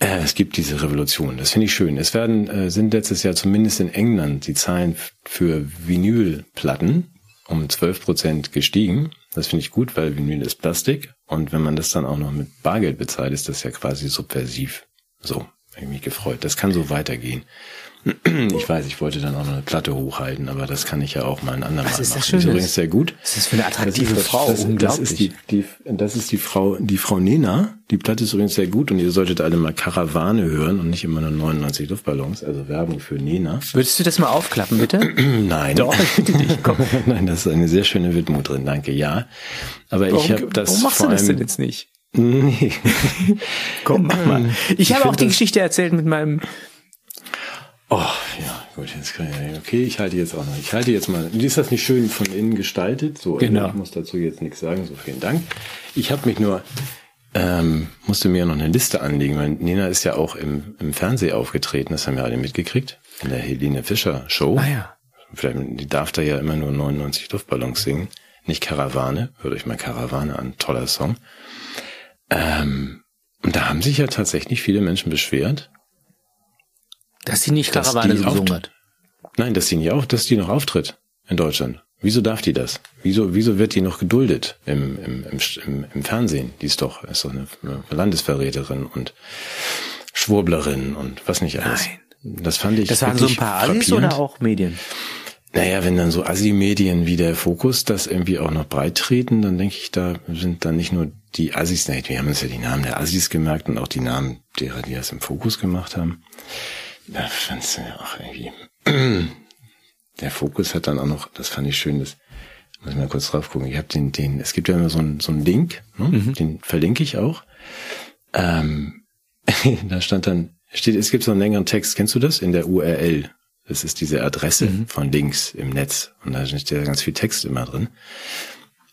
Äh, es gibt diese Revolution. Das finde ich schön. Es werden, äh, sind letztes Jahr zumindest in England die Zahlen für Vinylplatten um 12 Prozent gestiegen. Das finde ich gut, weil Vinyl ist Plastik. Und wenn man das dann auch noch mit Bargeld bezahlt, ist das ja quasi subversiv. So, habe ich mich gefreut. Das kann so weitergehen. Ich weiß, ich wollte dann auch noch eine Platte hochhalten, aber das kann ich ja auch mal ein andermal ist das machen. Schönes? ist übrigens sehr gut. Was ist das für eine attraktive Das ist- Frau? Das, das, Unglaublich. ist die, die, das ist die Frau, die Frau Nena. Die Platte ist übrigens sehr gut und ihr solltet alle mal Karawane hören und nicht immer nur 99 Luftballons, also Werbung für Nena. Würdest du das mal aufklappen, bitte? Nein. Doch, ich bitte dich, komm. Nein, das ist eine sehr schöne Widmung drin, danke, ja. Aber ich Warum, habe das warum machst vor du das denn jetzt nicht? Nee. Komm, mach mal. Ich, Ich habe auch die das- Geschichte erzählt mit meinem. Oh, ja, gut, jetzt kann ich, okay, ich halte jetzt auch noch. Ich halte jetzt mal. Ist das nicht schön von innen gestaltet? So, Genau. ich muss dazu jetzt nichts sagen, so vielen Dank. Ich habe mich nur, ähm, musste mir ja noch eine Liste anlegen, weil Nina ist ja auch im, im Fernsehen aufgetreten, das haben wir alle mitgekriegt, in der Helene Fischer Show. Ah ja. Vielleicht, die darf da ja immer nur 99 Luftballons singen, nicht Karawane. Hört euch mal Karawane an, toller Song. Ähm, und da haben sich ja tatsächlich viele Menschen beschwert, Dass sie nicht Karawane gesungen hat. Nein, dass die nicht auf, dass die noch auftritt in Deutschland. Wieso darf die das? Wieso, wieso wird die noch geduldet im, im, im, im, Fernsehen? Die ist doch, ist doch eine, eine Landesverräterin und Schwurblerin und was nicht alles. Nein. Das fand ich. Das waren so ein paar Assis oder auch Medien? Naja, wenn dann so Assi-Medien wie der Fokus das irgendwie auch noch breit treten, dann denke ich, da sind dann nicht nur die Assis, wir haben uns ja die Namen der Assis gemerkt und auch die Namen derer, die das im Fokus gemacht haben. Da fand ich ja auch irgendwie. Der Fokus hat dann auch noch, das fand ich schön, das muss ich mal kurz drauf gucken. Ich habe den, den, es gibt ja immer so einen so einen Link, ne? mhm. den verlinke ich auch. Ähm, da stand dann, steht, es gibt so einen längeren Text, kennst du das? In der URL. Das ist diese Adresse mhm. von Links im Netz. Und da steht ja ganz viel Text immer drin.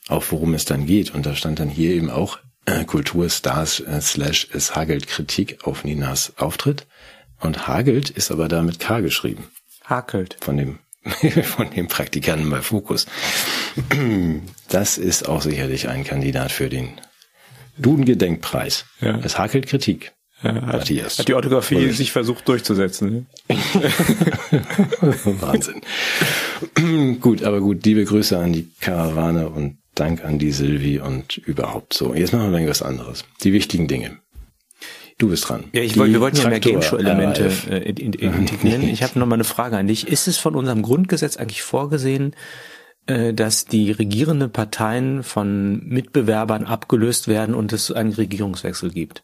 Auch worum es dann geht. Und da stand dann hier eben auch äh, Kulturstars äh, slash es hagelt Kritik auf Ninas Auftritt. Und hagelt ist aber da mit K geschrieben. Hakelt. Von dem, von dem Praktikanten bei Fokus. Das ist auch sicherlich ein Kandidat für den Duden-Gedenkpreis. Ja. Es hakelt Kritik. Ja, hat, hat, die Orthographie sich versucht durchzusetzen. Ne? Wahnsinn. gut, aber gut, liebe Grüße an die Karawane und Dank an die Silvi und überhaupt so. Jetzt machen wir was anderes. Die wichtigen Dinge. Du bist dran. Ja, ich wollte, wir wollten ja mehr Game Show Elemente äh, integrieren. Ich habe noch mal eine Frage an dich. Ist es von unserem Grundgesetz eigentlich vorgesehen, äh, dass die regierenden Parteien von Mitbewerbern abgelöst werden und es einen Regierungswechsel gibt?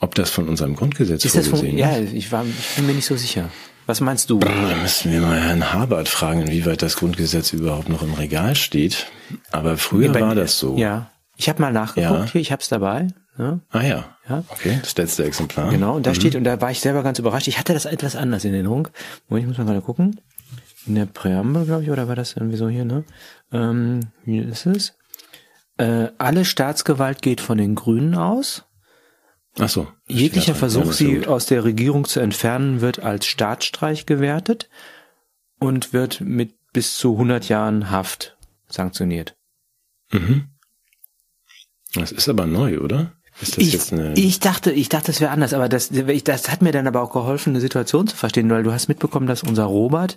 Ob das von unserem Grundgesetz ist vorgesehen von, Ja, ich, war, ich bin mir nicht so sicher. Was meinst du? Da müssen wir mal Herrn Habert fragen, inwieweit das Grundgesetz überhaupt noch im Regal steht. Aber früher ja, war das so. Ja, ich habe mal nachgeguckt ja. hier, ich habe es dabei. Ja. Ah ja. ja. Okay, das letzte Exemplar. Genau, und da mhm. steht, und da war ich selber ganz überrascht. Ich hatte das etwas anders in Erinnerung. Moment, ich muss mal gerade gucken. In der Präambel, glaube ich, oder war das irgendwie so hier, ne? Ähm, hier ist es. Äh, alle Staatsgewalt geht von den Grünen aus. Ach so. Jeglicher Versuch, sie aus der Regierung zu entfernen, wird als Staatsstreich gewertet und wird mit bis zu 100 Jahren Haft sanktioniert. Mhm. Das ist aber neu, oder? Ist das ich, jetzt eine ich dachte, ich dachte, das wäre anders, aber das, das hat mir dann aber auch geholfen, eine Situation zu verstehen, weil du hast mitbekommen, dass unser Robert,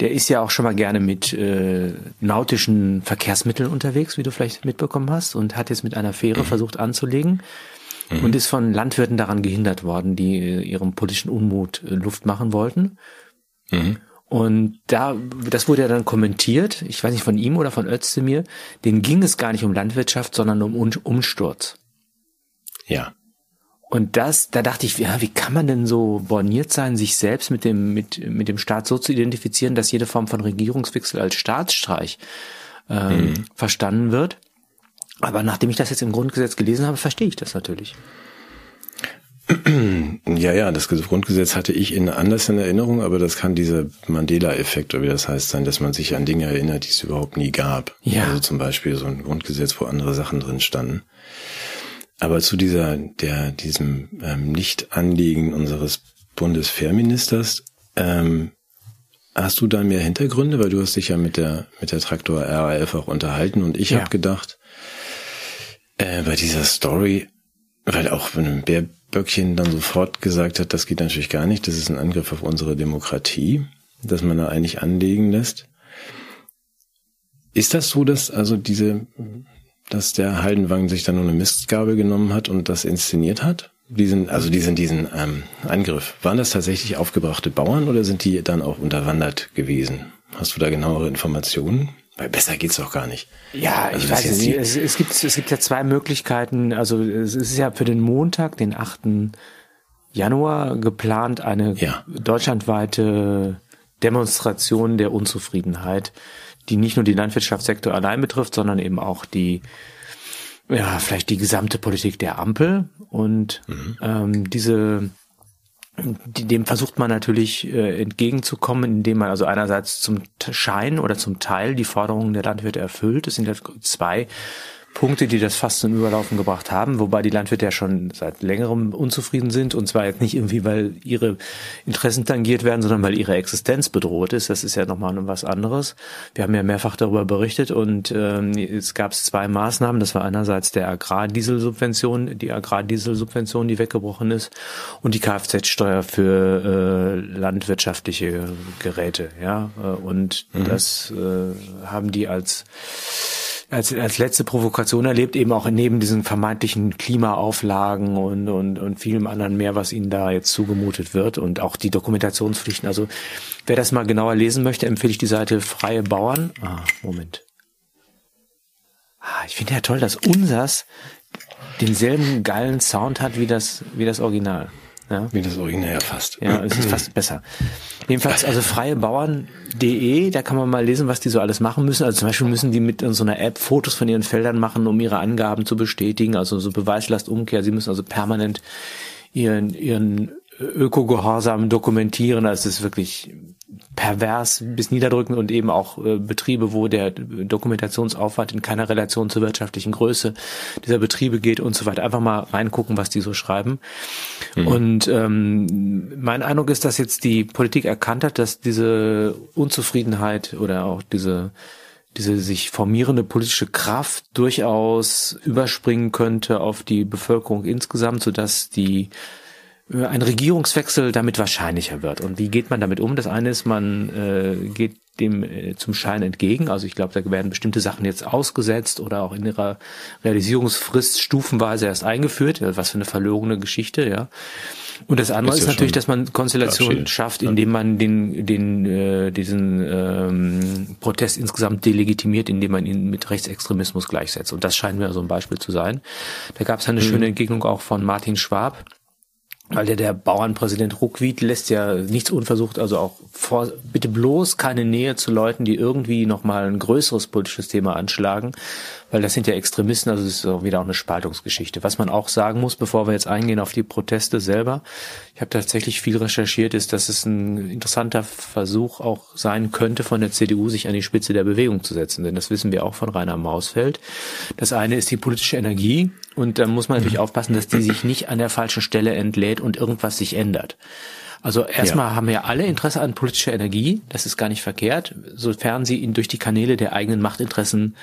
der ist ja auch schon mal gerne mit äh, nautischen Verkehrsmitteln unterwegs, wie du vielleicht mitbekommen hast, und hat jetzt mit einer Fähre mhm. versucht anzulegen mhm. und ist von Landwirten daran gehindert worden, die äh, ihrem politischen Unmut äh, Luft machen wollten. Mhm. Und da, das wurde ja dann kommentiert, ich weiß nicht von ihm oder von Özdemir, denen ging es gar nicht um Landwirtschaft, sondern um Umsturz. Ja. Und das, da dachte ich, ja, wie kann man denn so borniert sein, sich selbst mit dem, mit, mit dem Staat so zu identifizieren, dass jede Form von Regierungswechsel als Staatsstreich ähm, mhm. verstanden wird? Aber nachdem ich das jetzt im Grundgesetz gelesen habe, verstehe ich das natürlich. Ja, ja, das Grundgesetz hatte ich in anders in Erinnerung, aber das kann dieser Mandela-Effekt oder wie das heißt sein, dass man sich an Dinge erinnert, die es überhaupt nie gab. Ja. Also zum Beispiel so ein Grundgesetz, wo andere Sachen drin standen. Aber zu dieser, der, diesem ähm, Nicht-Anliegen unseres Bundeswehrministers, ähm, hast du da mehr Hintergründe, weil du hast dich ja mit der mit der Traktor RAF auch unterhalten und ich ja. habe gedacht, äh, bei dieser Story, weil auch wenn ein Bärböckchen dann sofort gesagt hat, das geht natürlich gar nicht, das ist ein Angriff auf unsere Demokratie, dass man da eigentlich anlegen lässt. Ist das so, dass also diese, dass der Haldenwang sich dann nur eine Mistgabel genommen hat und das inszeniert hat? Diesen, also diesen, diesen ähm, Angriff. Waren das tatsächlich aufgebrachte Bauern oder sind die dann auch unterwandert gewesen? Hast du da genauere Informationen? Weil besser geht's doch gar nicht. Ja, also ich weiß es nicht. Es, es, gibt, es gibt ja zwei Möglichkeiten. Also es ist ja für den Montag, den 8. Januar geplant eine ja. deutschlandweite Demonstration der Unzufriedenheit, die nicht nur die Landwirtschaftssektor allein betrifft, sondern eben auch die ja, vielleicht die gesamte Politik der Ampel. Und mhm. ähm, diese dem versucht man natürlich äh, entgegenzukommen, indem man also einerseits zum Schein oder zum Teil die Forderungen der Landwirte erfüllt. Es sind ja zwei Punkte, die das fast zum Überlaufen gebracht haben, wobei die Landwirte ja schon seit längerem unzufrieden sind und zwar jetzt nicht irgendwie, weil ihre Interessen tangiert werden, sondern weil ihre Existenz bedroht ist. Das ist ja nochmal was anderes. Wir haben ja mehrfach darüber berichtet und ähm, es gab zwei Maßnahmen. Das war einerseits der Agrardieselsubvention, die Agrardieselsubvention, die weggebrochen ist und die Kfz-Steuer für äh, landwirtschaftliche Geräte. Ja, äh, und mhm. das äh, haben die als als, als letzte Provokation erlebt, eben auch neben diesen vermeintlichen Klimaauflagen und, und, und vielem anderen mehr, was ihnen da jetzt zugemutet wird und auch die Dokumentationspflichten. Also wer das mal genauer lesen möchte, empfehle ich die Seite Freie Bauern. Ah, Moment. Ah, ich finde ja toll, dass unsers denselben geilen Sound hat wie das, wie das Original. Ja. Wie das Original ja fast. Ja, es ist fast besser. Jedenfalls, also freiebauern.de, da kann man mal lesen, was die so alles machen müssen. Also zum Beispiel müssen die mit so einer App Fotos von ihren Feldern machen, um ihre Angaben zu bestätigen, also so Beweislastumkehr. Sie müssen also permanent ihren, ihren Ökogehorsam dokumentieren. Also es ist wirklich pervers bis niederdrückend und eben auch äh, Betriebe, wo der Dokumentationsaufwand in keiner Relation zur wirtschaftlichen Größe dieser Betriebe geht und so weiter. Einfach mal reingucken, was die so schreiben. Mhm. Und ähm, mein Eindruck ist, dass jetzt die Politik erkannt hat, dass diese Unzufriedenheit oder auch diese diese sich formierende politische Kraft durchaus überspringen könnte auf die Bevölkerung insgesamt, so dass die ein Regierungswechsel damit wahrscheinlicher wird. Und wie geht man damit um? Das eine ist, man äh, geht dem äh, zum Schein entgegen. Also ich glaube, da werden bestimmte Sachen jetzt ausgesetzt oder auch in ihrer Realisierungsfrist stufenweise erst eingeführt. Was für eine verlogene Geschichte, ja. Und das andere ist, ist natürlich, dass man Konstellationen schafft, indem man den, den, äh, diesen ähm, Protest insgesamt delegitimiert, indem man ihn mit Rechtsextremismus gleichsetzt. Und das scheint mir so ein Beispiel zu sein. Da gab es eine mhm. schöne Entgegnung auch von Martin Schwab, weil der, der Bauernpräsident Ruckwied lässt ja nichts unversucht, also auch vor, bitte bloß keine Nähe zu Leuten, die irgendwie nochmal ein größeres politisches Thema anschlagen, weil das sind ja Extremisten, also es ist auch wieder auch eine Spaltungsgeschichte. Was man auch sagen muss, bevor wir jetzt eingehen auf die Proteste selber, ich habe tatsächlich viel recherchiert, ist, dass es ein interessanter Versuch auch sein könnte, von der CDU sich an die Spitze der Bewegung zu setzen, denn das wissen wir auch von Rainer Mausfeld. Das eine ist die politische Energie und da muss man natürlich aufpassen, dass die sich nicht an der falschen Stelle entlädt und irgendwas sich ändert. Also erstmal ja. haben ja alle Interesse an politischer Energie, das ist gar nicht verkehrt, sofern sie ihn durch die Kanäle der eigenen Machtinteressen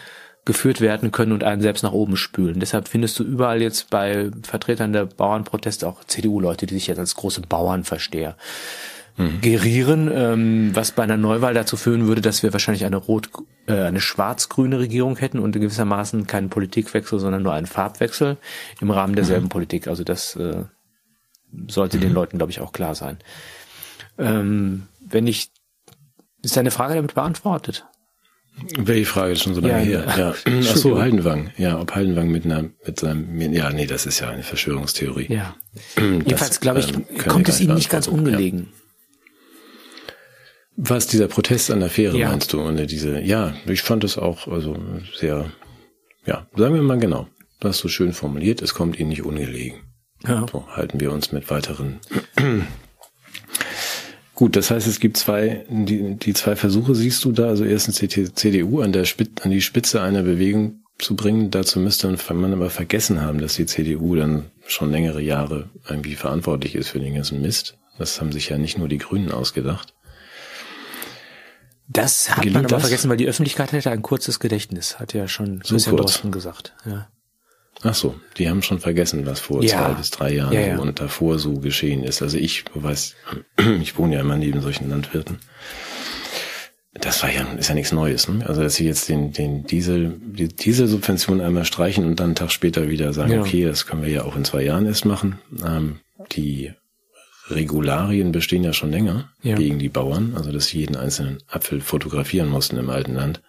geführt werden können und einen selbst nach oben spülen. Deshalb findest du überall jetzt bei Vertretern der Bauernproteste auch CDU-Leute, die sich jetzt als große Bauernversteher mhm. gerieren, ähm, was bei einer Neuwahl dazu führen würde, dass wir wahrscheinlich eine rot, äh, eine schwarz-grüne Regierung hätten und gewissermaßen keinen Politikwechsel, sondern nur einen Farbwechsel im Rahmen derselben mhm. Politik. Also das äh, sollte mhm. den Leuten, glaube ich, auch klar sein. Ähm, wenn ich, ist deine Frage damit beantwortet? Welche Frage ist schon so lange ja, her? Ja. Ach so, Haldenwang. Ja, ob Haldenwang mit einer, mit seinem, ja, nee, das ist ja eine Verschwörungstheorie. Ja. Das, Jedenfalls, glaube ich, ähm, kommt es ihm nicht ganz ungelegen. Ja. Was dieser Protest an der Fähre ja. meinst du? Und diese, ja, ich fand es auch, also sehr, ja, sagen wir mal genau. Du hast so schön formuliert, es kommt ihnen nicht ungelegen. Ja. So halten wir uns mit weiteren Gut, das heißt, es gibt zwei, die, die zwei Versuche siehst du da. Also erstens die CDU an der Spitze, an die Spitze einer Bewegung zu bringen. Dazu müsste man aber vergessen haben, dass die CDU dann schon längere Jahre irgendwie verantwortlich ist für den ganzen Mist. Das haben sich ja nicht nur die Grünen ausgedacht. Das hat Gelingt man aber das? vergessen, weil die Öffentlichkeit hätte ein kurzes Gedächtnis, hat ja schon so Christian kurz. Drosten gesagt. Ja. Ach so, die haben schon vergessen, was vor ja. zwei bis drei Jahren ja, ja. und davor so geschehen ist. Also ich weiß, ich wohne ja immer neben solchen Landwirten. Das war ja, ist ja nichts Neues. Ne? Also dass sie jetzt den, den Diesel, die Dieselsubvention einmal streichen und dann einen Tag später wieder sagen, okay, das können wir ja auch in zwei Jahren erst machen. Ähm, die Regularien bestehen ja schon länger gegen die Bauern, also dass sie jeden einzelnen Apfel fotografieren mussten im alten Land.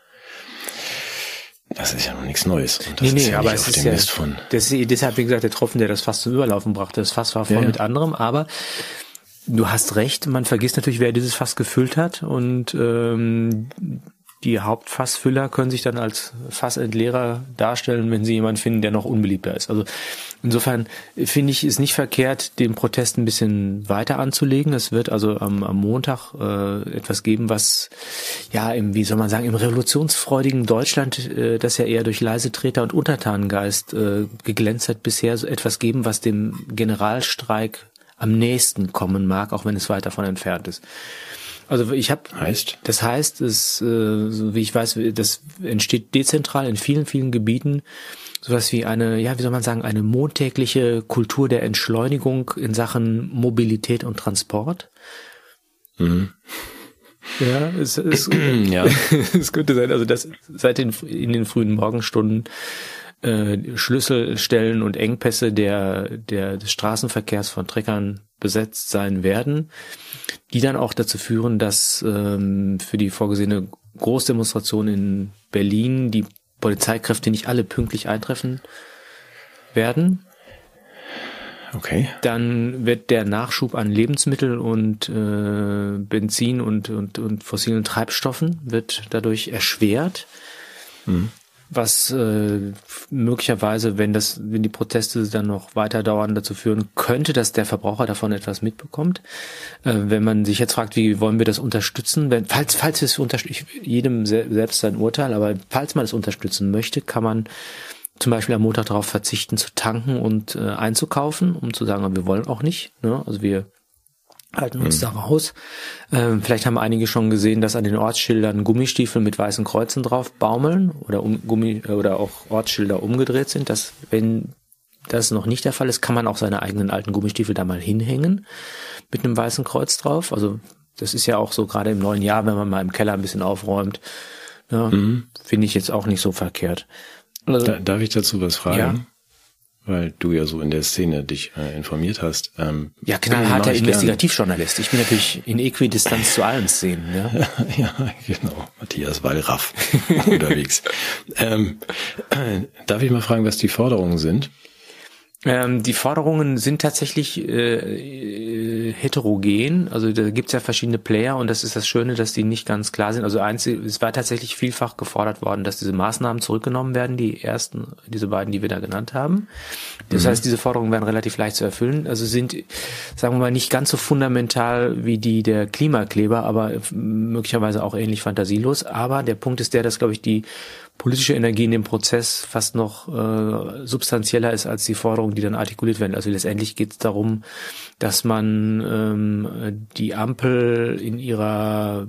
Das ist ja noch nichts Neues. Und das nee, nee, ja aber es ist ja, von das ist deshalb, wie gesagt, der Tropfen, der das Fass zum Überlaufen brachte. Das Fass war voll ja. mit anderem, aber du hast recht, man vergisst natürlich, wer dieses Fass gefüllt hat und ähm, die Hauptfassfüller können sich dann als Fassentleerer darstellen, wenn sie jemanden finden, der noch unbeliebter ist. Also insofern finde ich es nicht verkehrt, den Protest ein bisschen weiter anzulegen. Es wird also am, am Montag äh, etwas geben, was ja im, wie soll man sagen, im revolutionsfreudigen Deutschland, äh, das ja eher durch leise Treter und Untertanengeist äh, geglänzt hat, bisher so etwas geben, was dem Generalstreik am nächsten kommen mag, auch wenn es weit davon entfernt ist. Also ich habe heißt das heißt, es äh, so wie ich weiß, das entsteht dezentral in vielen vielen Gebieten sowas wie eine ja wie soll man sagen eine montägliche Kultur der Entschleunigung in Sachen Mobilität und Transport. Mhm. Ja, es, es, ja. es könnte sein, also dass seit den, in den frühen Morgenstunden äh, Schlüsselstellen und Engpässe der, der, des Straßenverkehrs von Treckern besetzt sein werden, die dann auch dazu führen, dass ähm, für die vorgesehene Großdemonstration in Berlin die Polizeikräfte nicht alle pünktlich eintreffen werden. Okay. Dann wird der Nachschub an Lebensmittel und äh, Benzin und, und, und fossilen Treibstoffen wird dadurch erschwert. Mhm. Was äh, möglicherweise, wenn das, wenn die Proteste dann noch weiter dauern, dazu führen könnte, dass der Verbraucher davon etwas mitbekommt. Äh, wenn man sich jetzt fragt, wie wollen wir das unterstützen, wenn, falls, falls es unterstützt, jedem selbst sein Urteil, aber falls man es unterstützen möchte, kann man zum Beispiel am Montag darauf verzichten zu tanken und äh, einzukaufen, um zu sagen, wir wollen auch nicht. Ne? Also wir halten uns mhm. da raus. Ähm, vielleicht haben einige schon gesehen, dass an den Ortsschildern Gummistiefel mit weißen Kreuzen drauf baumeln oder um, Gummi oder auch Ortsschilder umgedreht sind. Dass wenn das noch nicht der Fall ist, kann man auch seine eigenen alten Gummistiefel da mal hinhängen mit einem weißen Kreuz drauf. Also das ist ja auch so gerade im neuen Jahr, wenn man mal im Keller ein bisschen aufräumt. Ja, mhm. Finde ich jetzt auch nicht so verkehrt. Also, da, darf ich dazu was fragen? Ja. Weil du ja so in der Szene dich äh, informiert hast. Ähm, ja, knallharter Investigativjournalist. Ich bin natürlich in Äquidistanz zu allen Szenen. Ja, ja genau. Matthias Wallraff unterwegs. Ähm, äh, darf ich mal fragen, was die Forderungen sind? Ähm, die Forderungen sind tatsächlich äh, heterogen. Also da gibt's ja verschiedene Player und das ist das Schöne, dass die nicht ganz klar sind. Also eins, es war tatsächlich vielfach gefordert worden, dass diese Maßnahmen zurückgenommen werden, die ersten, diese beiden, die wir da genannt haben. Das mhm. heißt, diese Forderungen werden relativ leicht zu erfüllen. Also sind, sagen wir mal, nicht ganz so fundamental wie die der Klimakleber, aber möglicherweise auch ähnlich fantasielos. Aber der Punkt ist der, dass, glaube ich, die politische Energie in dem Prozess fast noch äh, substanzieller ist als die Forderungen, die dann artikuliert werden. Also letztendlich geht es darum, dass man ähm, die Ampel in ihrer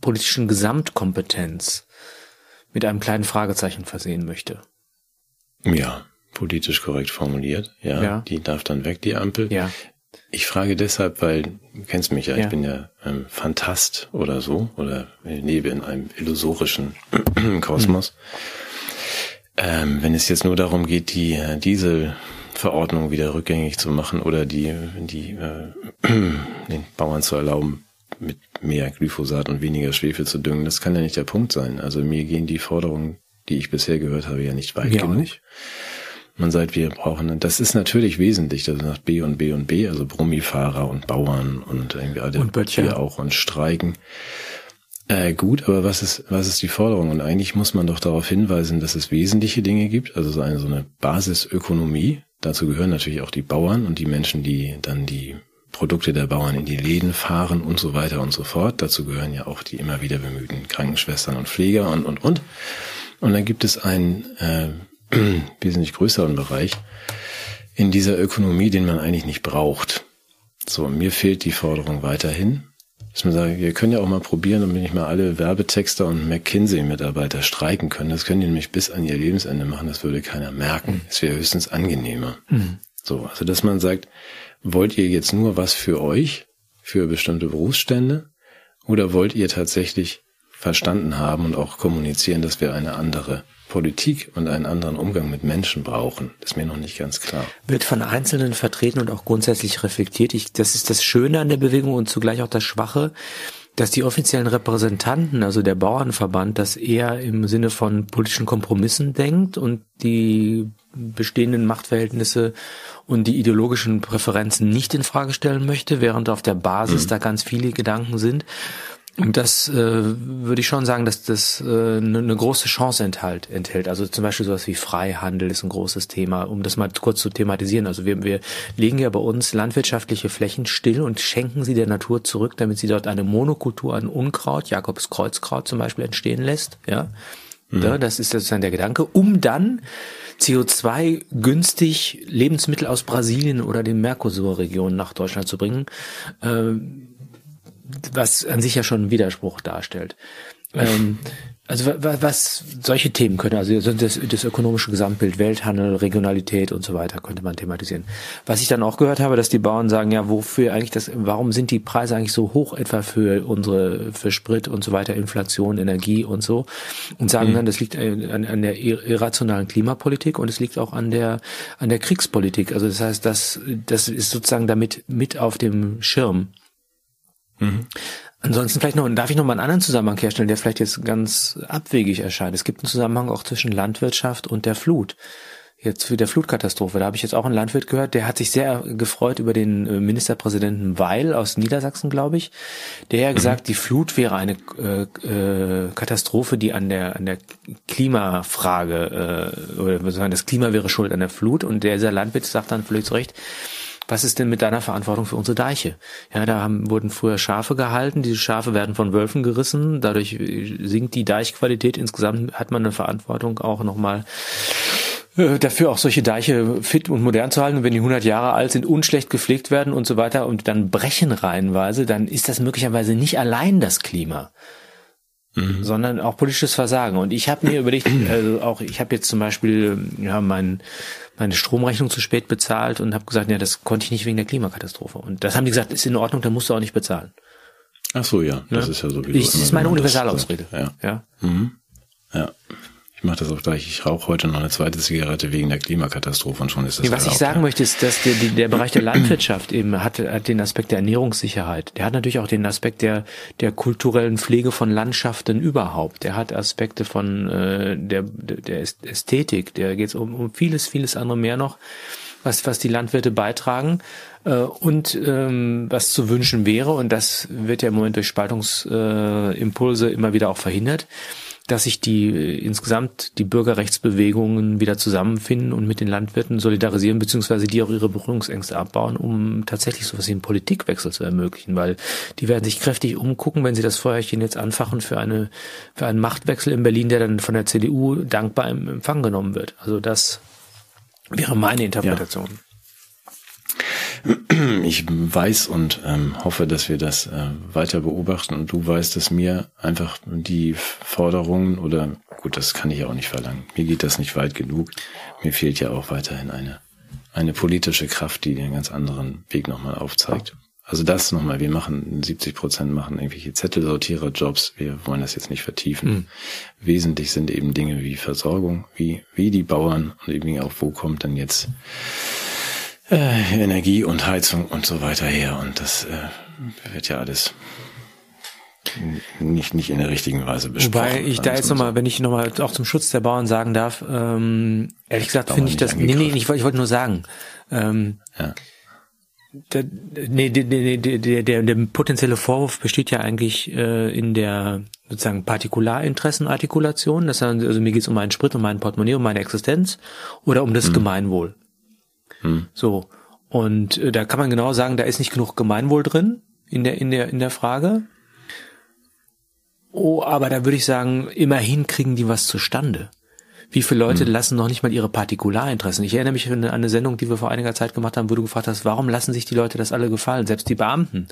politischen Gesamtkompetenz mit einem kleinen Fragezeichen versehen möchte. Ja, politisch korrekt formuliert. Ja, ja. die darf dann weg, die Ampel. Ja. Ich frage deshalb, weil du kennst mich ja, ja. ich bin ja ähm, Fantast oder so oder lebe in einem illusorischen Kosmos. Mhm. Ähm, wenn es jetzt nur darum geht, die äh, Dieselverordnung wieder rückgängig zu machen oder die, die äh, den Bauern zu erlauben, mit mehr Glyphosat und weniger Schwefel zu düngen, das kann ja nicht der Punkt sein. Also mir gehen die Forderungen, die ich bisher gehört habe, ja nicht weit ja, genug. Nicht man sagt, wir brauchen, das ist natürlich wesentlich, dass nach B und B und B, also Brummifahrer und Bauern und irgendwie alle und Böttcher auch und Streiken. Äh, gut, aber was ist, was ist die Forderung? Und eigentlich muss man doch darauf hinweisen, dass es wesentliche Dinge gibt, also so eine, so eine Basisökonomie. Dazu gehören natürlich auch die Bauern und die Menschen, die dann die Produkte der Bauern in die Läden fahren und so weiter und so fort. Dazu gehören ja auch die immer wieder bemühten Krankenschwestern und Pfleger und, und, und. Und dann gibt es ein äh, wesentlich größeren Bereich in dieser Ökonomie, den man eigentlich nicht braucht. So, mir fehlt die Forderung weiterhin. Dass man sagt, wir können ja auch mal probieren, damit nicht mal alle Werbetexter und McKinsey-Mitarbeiter streiken können. Das können die nämlich bis an ihr Lebensende machen, das würde keiner merken. Es wäre höchstens angenehmer. Mhm. So, also dass man sagt, wollt ihr jetzt nur was für euch, für bestimmte Berufsstände, oder wollt ihr tatsächlich verstanden haben und auch kommunizieren, dass wir eine andere Politik und einen anderen Umgang mit Menschen brauchen, ist mir noch nicht ganz klar. Wird von Einzelnen vertreten und auch grundsätzlich reflektiert. Ich, das ist das Schöne an der Bewegung und zugleich auch das Schwache, dass die offiziellen Repräsentanten, also der Bauernverband, das eher im Sinne von politischen Kompromissen denkt und die bestehenden Machtverhältnisse und die ideologischen Präferenzen nicht in Frage stellen möchte, während auf der Basis mhm. da ganz viele Gedanken sind. Und das äh, würde ich schon sagen, dass das äh, eine, ne große Chance enthält, enthält. Also zum Beispiel sowas wie Freihandel ist ein großes Thema, um das mal kurz zu thematisieren. Also wir, wir legen ja bei uns landwirtschaftliche Flächen still und schenken sie der Natur zurück, damit sie dort eine Monokultur an Unkraut, Jakobs Kreuzkraut zum Beispiel, entstehen lässt. Ja, mhm. ja das ist sozusagen der Gedanke, um dann CO2 günstig Lebensmittel aus Brasilien oder den Mercosur-Regionen nach Deutschland zu bringen. Äh, was an sich ja schon einen Widerspruch darstellt. Ähm, also was solche Themen können, also das, das ökonomische Gesamtbild, Welthandel, Regionalität und so weiter, könnte man thematisieren. Was ich dann auch gehört habe, dass die Bauern sagen, ja, wofür eigentlich das, warum sind die Preise eigentlich so hoch etwa für unsere, für Sprit und so weiter, Inflation, Energie und so, und sagen mhm. dann, das liegt an, an der irrationalen Klimapolitik und es liegt auch an der, an der Kriegspolitik. Also das heißt, das, das ist sozusagen damit mit auf dem Schirm. Mhm. Ansonsten vielleicht noch, darf ich noch mal einen anderen Zusammenhang herstellen, der vielleicht jetzt ganz abwegig erscheint. Es gibt einen Zusammenhang auch zwischen Landwirtschaft und der Flut. Jetzt für der Flutkatastrophe. Da habe ich jetzt auch einen Landwirt gehört, der hat sich sehr gefreut über den äh, Ministerpräsidenten Weil aus Niedersachsen, glaube ich. Der hat mhm. gesagt, die Flut wäre eine äh, äh, Katastrophe, die an der an der Klimafrage äh, oder das Klima wäre schuld an der Flut. Und dieser Landwirt sagt dann völlig zu Recht, was ist denn mit deiner Verantwortung für unsere Deiche? Ja, da haben, wurden früher Schafe gehalten, diese Schafe werden von Wölfen gerissen, dadurch sinkt die Deichqualität. Insgesamt hat man eine Verantwortung auch nochmal äh, dafür auch solche Deiche fit und modern zu halten. Und wenn die 100 Jahre alt sind, unschlecht gepflegt werden und so weiter und dann brechen reihenweise, dann ist das möglicherweise nicht allein das Klima. Mhm. sondern auch politisches Versagen. Und ich habe mir überlegt, also auch ich habe jetzt zum Beispiel ja mein meine Stromrechnung zu spät bezahlt und habe gesagt, ja, das konnte ich nicht wegen der Klimakatastrophe. Und das haben die gesagt, ist in Ordnung, dann musst du auch nicht bezahlen. Ach so, ja, das ja? ist ja sowieso. Ich, das ist meine Universalausrede. Ja. Ja. Mhm. ja. Ich mache das auch gleich. Ich rauche heute noch eine zweite Zigarette wegen der Klimakatastrophe und schon ist das. Nee, was ich sagen ja. möchte, ist, dass der, der Bereich der Landwirtschaft eben hat, hat den Aspekt der Ernährungssicherheit. Der hat natürlich auch den Aspekt der, der kulturellen Pflege von Landschaften überhaupt. Der hat Aspekte von äh, der, der Ästhetik. Der geht um, um vieles, vieles andere mehr noch, was, was die Landwirte beitragen äh, und ähm, was zu wünschen wäre. Und das wird ja im Moment durch Spaltungsimpulse äh, immer wieder auch verhindert dass sich die äh, insgesamt die Bürgerrechtsbewegungen wieder zusammenfinden und mit den Landwirten solidarisieren, beziehungsweise die auch ihre Berührungsängste abbauen, um tatsächlich sowas wie einen Politikwechsel zu ermöglichen, weil die werden sich kräftig umgucken, wenn sie das Feuerchen jetzt anfachen für eine für einen Machtwechsel in Berlin, der dann von der CDU dankbar im Empfang genommen wird. Also das wäre meine Interpretation. Ja. Ich weiß und ähm, hoffe, dass wir das äh, weiter beobachten und du weißt, dass mir einfach die Forderungen oder gut, das kann ich auch nicht verlangen. Mir geht das nicht weit genug. Mir fehlt ja auch weiterhin eine eine politische Kraft, die den ganz anderen Weg nochmal aufzeigt. Also das nochmal, wir machen 70 Prozent machen irgendwelche Zettelsortierer-Jobs. Wir wollen das jetzt nicht vertiefen. Mhm. Wesentlich sind eben Dinge wie Versorgung, wie, wie die Bauern und eben auch, wo kommt dann jetzt äh, Energie und Heizung und so weiter her. Und das äh, wird ja alles nicht, nicht in der richtigen Weise besprochen. Wobei ich da jetzt nochmal, wenn ich nochmal auch zum Schutz der Bauern sagen darf, ähm, ehrlich gesagt finde ich das, nee, nee, ich, ich wollte nur sagen, ähm, ja. Der, nee, der, der, der, der, potenzielle Vorwurf besteht ja eigentlich äh, in der sozusagen Partikularinteressenartikulation. Das heißt, also mir geht es um meinen Sprit, um mein Portemonnaie, um meine Existenz oder um das hm. Gemeinwohl. Hm. So. Und äh, da kann man genau sagen, da ist nicht genug Gemeinwohl drin in der, in der, in der Frage. Oh, aber da würde ich sagen, immerhin kriegen die was zustande. Wie viele Leute hm. lassen noch nicht mal ihre Partikularinteressen? Ich erinnere mich an eine Sendung, die wir vor einiger Zeit gemacht haben, wo du gefragt hast, warum lassen sich die Leute das alle gefallen? Selbst die Beamten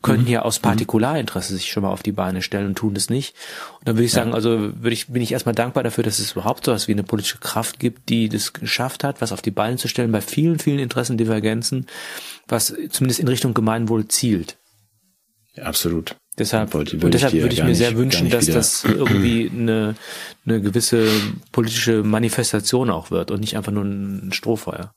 könnten mhm. ja aus mhm. Partikularinteresse sich schon mal auf die Beine stellen und tun das nicht. Und dann würde ich sagen, also würde ich, bin ich erstmal dankbar dafür, dass es überhaupt so was wie eine politische Kraft gibt, die das geschafft hat, was auf die Beine zu stellen bei vielen, vielen Interessendivergenzen, was zumindest in Richtung Gemeinwohl zielt. Ja, absolut. Deshalb, und deshalb würde ich mir sehr wünschen, dass das irgendwie eine, eine gewisse politische Manifestation auch wird und nicht einfach nur ein Strohfeuer.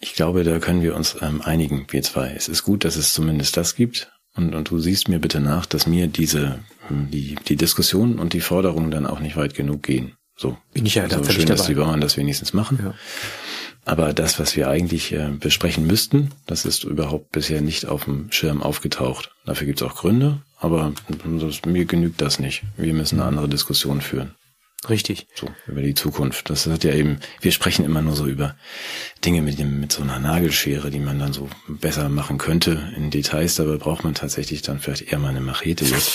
Ich glaube, da können wir uns ähm, einigen, wir zwei. Es ist gut, dass es zumindest das gibt. Und, und du siehst mir bitte nach, dass mir diese, die, die Diskussion und die Forderungen dann auch nicht weit genug gehen. So. Bin ich ja also schön, dass die Bauern das wenigstens machen. Ja. Aber das, was wir eigentlich äh, besprechen müssten, das ist überhaupt bisher nicht auf dem Schirm aufgetaucht. Dafür gibt es auch Gründe, aber das, mir genügt das nicht. Wir müssen eine andere Diskussion führen. Richtig. So, über die Zukunft. Das hat ja eben, wir sprechen immer nur so über Dinge mit dem, mit so einer Nagelschere, die man dann so besser machen könnte in Details. Dabei braucht man tatsächlich dann vielleicht eher mal eine Machete jetzt.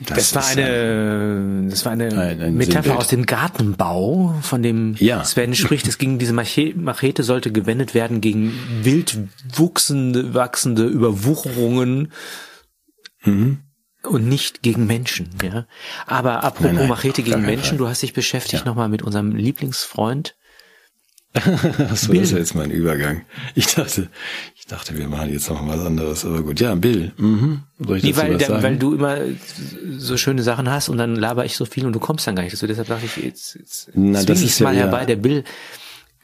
Das, das war eine, das war eine ein, Metapher Sinnbild. aus dem Gartenbau, von dem ja. Sven spricht. Es ging, diese Machete sollte gewendet werden gegen wild wuchsende, wachsende Überwucherungen. Mhm. und nicht gegen Menschen, ja. Aber apropos nein, nein, Machete gegen Menschen, Fall. du hast dich beschäftigt ja. nochmal mit unserem Lieblingsfreund. Achso, das ist jetzt mein Übergang. Ich dachte, ich dachte, wir machen jetzt noch was anderes, aber gut. Ja, Bill. Mhm. Soll ich nee, weil, der, weil du immer so schöne Sachen hast und dann laber ich so viel und du kommst dann gar nicht dazu. Deshalb dachte ich, jetzt, jetzt Na, das ist mal ja, herbei. Der Bill,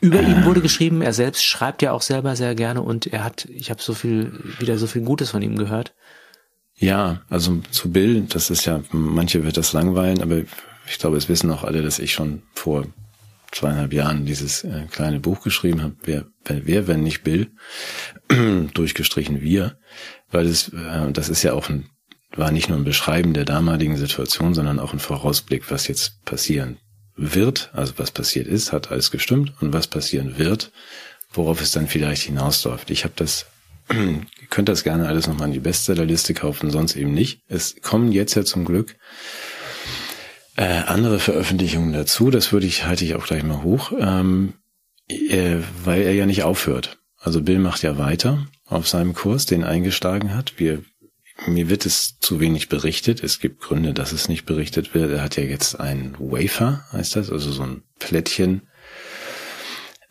über äh. ihn wurde geschrieben, er selbst schreibt ja auch selber sehr gerne und er hat, ich habe so viel, wieder so viel Gutes von ihm gehört. Ja, also zu Bill, das ist ja, manche wird das langweilen, aber ich glaube, es wissen auch alle, dass ich schon vor zweieinhalb Jahren dieses äh, kleine Buch geschrieben habe, wer, wer, wenn nicht Bill, durchgestrichen wir, weil es, äh, das ist ja auch ein, war nicht nur ein Beschreiben der damaligen Situation, sondern auch ein Vorausblick, was jetzt passieren wird, also was passiert ist, hat alles gestimmt und was passieren wird, worauf es dann vielleicht hinausläuft. Ich habe das Ihr könnt das gerne alles nochmal in die Bestsellerliste kaufen, sonst eben nicht. Es kommen jetzt ja zum Glück äh, andere Veröffentlichungen dazu. Das würde ich, halte ich auch gleich mal hoch, ähm, äh, weil er ja nicht aufhört. Also Bill macht ja weiter auf seinem Kurs, den eingeschlagen hat. Wir, mir wird es zu wenig berichtet. Es gibt Gründe, dass es nicht berichtet wird. Er hat ja jetzt ein Wafer, heißt das, also so ein Plättchen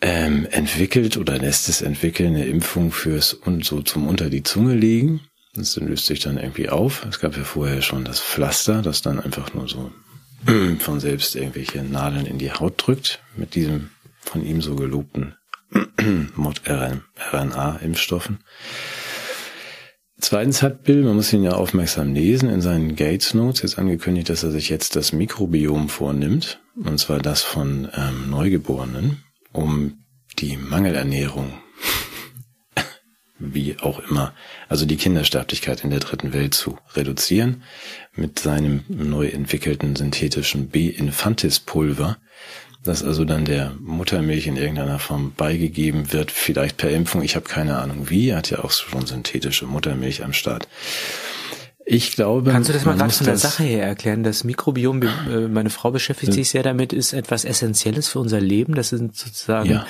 ähm, entwickelt oder lässt es entwickeln, eine Impfung fürs und so zum unter die Zunge legen. Das löst sich dann irgendwie auf. Es gab ja vorher schon das Pflaster, das dann einfach nur so von selbst irgendwelche Nadeln in die Haut drückt mit diesem von ihm so gelobten mRNA-Impfstoffen. Zweitens hat Bill, man muss ihn ja aufmerksam lesen, in seinen Gates Notes jetzt angekündigt, dass er sich jetzt das Mikrobiom vornimmt, und zwar das von ähm, Neugeborenen um die Mangelernährung, wie auch immer, also die Kindersterblichkeit in der dritten Welt zu reduzieren, mit seinem neu entwickelten synthetischen B-Infantis-Pulver, das also dann der Muttermilch in irgendeiner Form beigegeben wird, vielleicht per Impfung, ich habe keine Ahnung wie, er hat ja auch schon synthetische Muttermilch am Start. Ich glaube. Kannst du das mal gerade von der Sache her erklären? Das Mikrobiom, äh, meine Frau beschäftigt sich sehr damit, ist etwas Essentielles für unser Leben. Das sind sozusagen ja.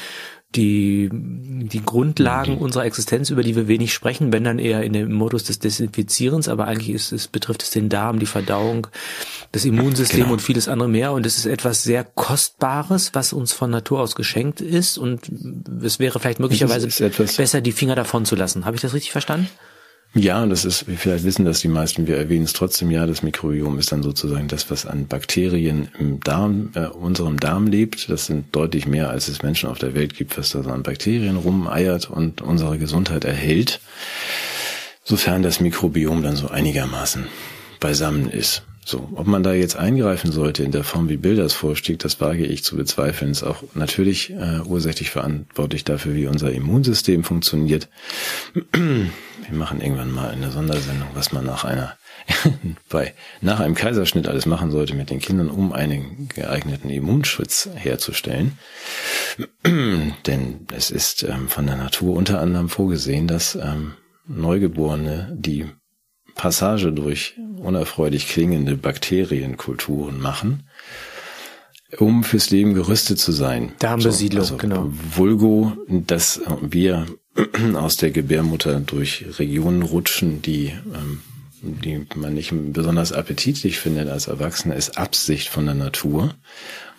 Die, die Grundlagen die. unserer Existenz, über die wir wenig sprechen, wenn dann eher in dem Modus des Desinfizierens, aber eigentlich ist es, betrifft es den Darm, die Verdauung, das Immunsystem genau. und vieles andere mehr. Und es ist etwas sehr Kostbares, was uns von Natur aus geschenkt ist. Und es wäre vielleicht möglicherweise besser, die Finger davon zu lassen. Habe ich das richtig verstanden? Ja, und das ist, vielleicht wissen das die meisten, wir erwähnen es trotzdem, ja, das Mikrobiom ist dann sozusagen das, was an Bakterien im Darm, äh, unserem Darm lebt. Das sind deutlich mehr, als es Menschen auf der Welt gibt, was da so an Bakterien rumeiert und unsere Gesundheit erhält. Sofern das Mikrobiom dann so einigermaßen beisammen ist. So, ob man da jetzt eingreifen sollte in der Form, wie Bill das vorschlägt, das wage ich zu bezweifeln. Ist auch natürlich äh, ursächlich verantwortlich dafür, wie unser Immunsystem funktioniert. Wir machen irgendwann mal eine Sondersendung, was man nach einer bei nach einem Kaiserschnitt alles machen sollte mit den Kindern, um einen geeigneten Immunschutz herzustellen. Denn es ist ähm, von der Natur unter anderem vorgesehen, dass ähm, Neugeborene die Passage durch unerfreulich klingende Bakterienkulturen machen, um fürs Leben gerüstet zu sein. Darmbesiedlung, so, also genau. Vulgo, dass wir aus der Gebärmutter durch Regionen rutschen, die, ähm, die man nicht besonders appetitlich findet als Erwachsener, ist Absicht von der Natur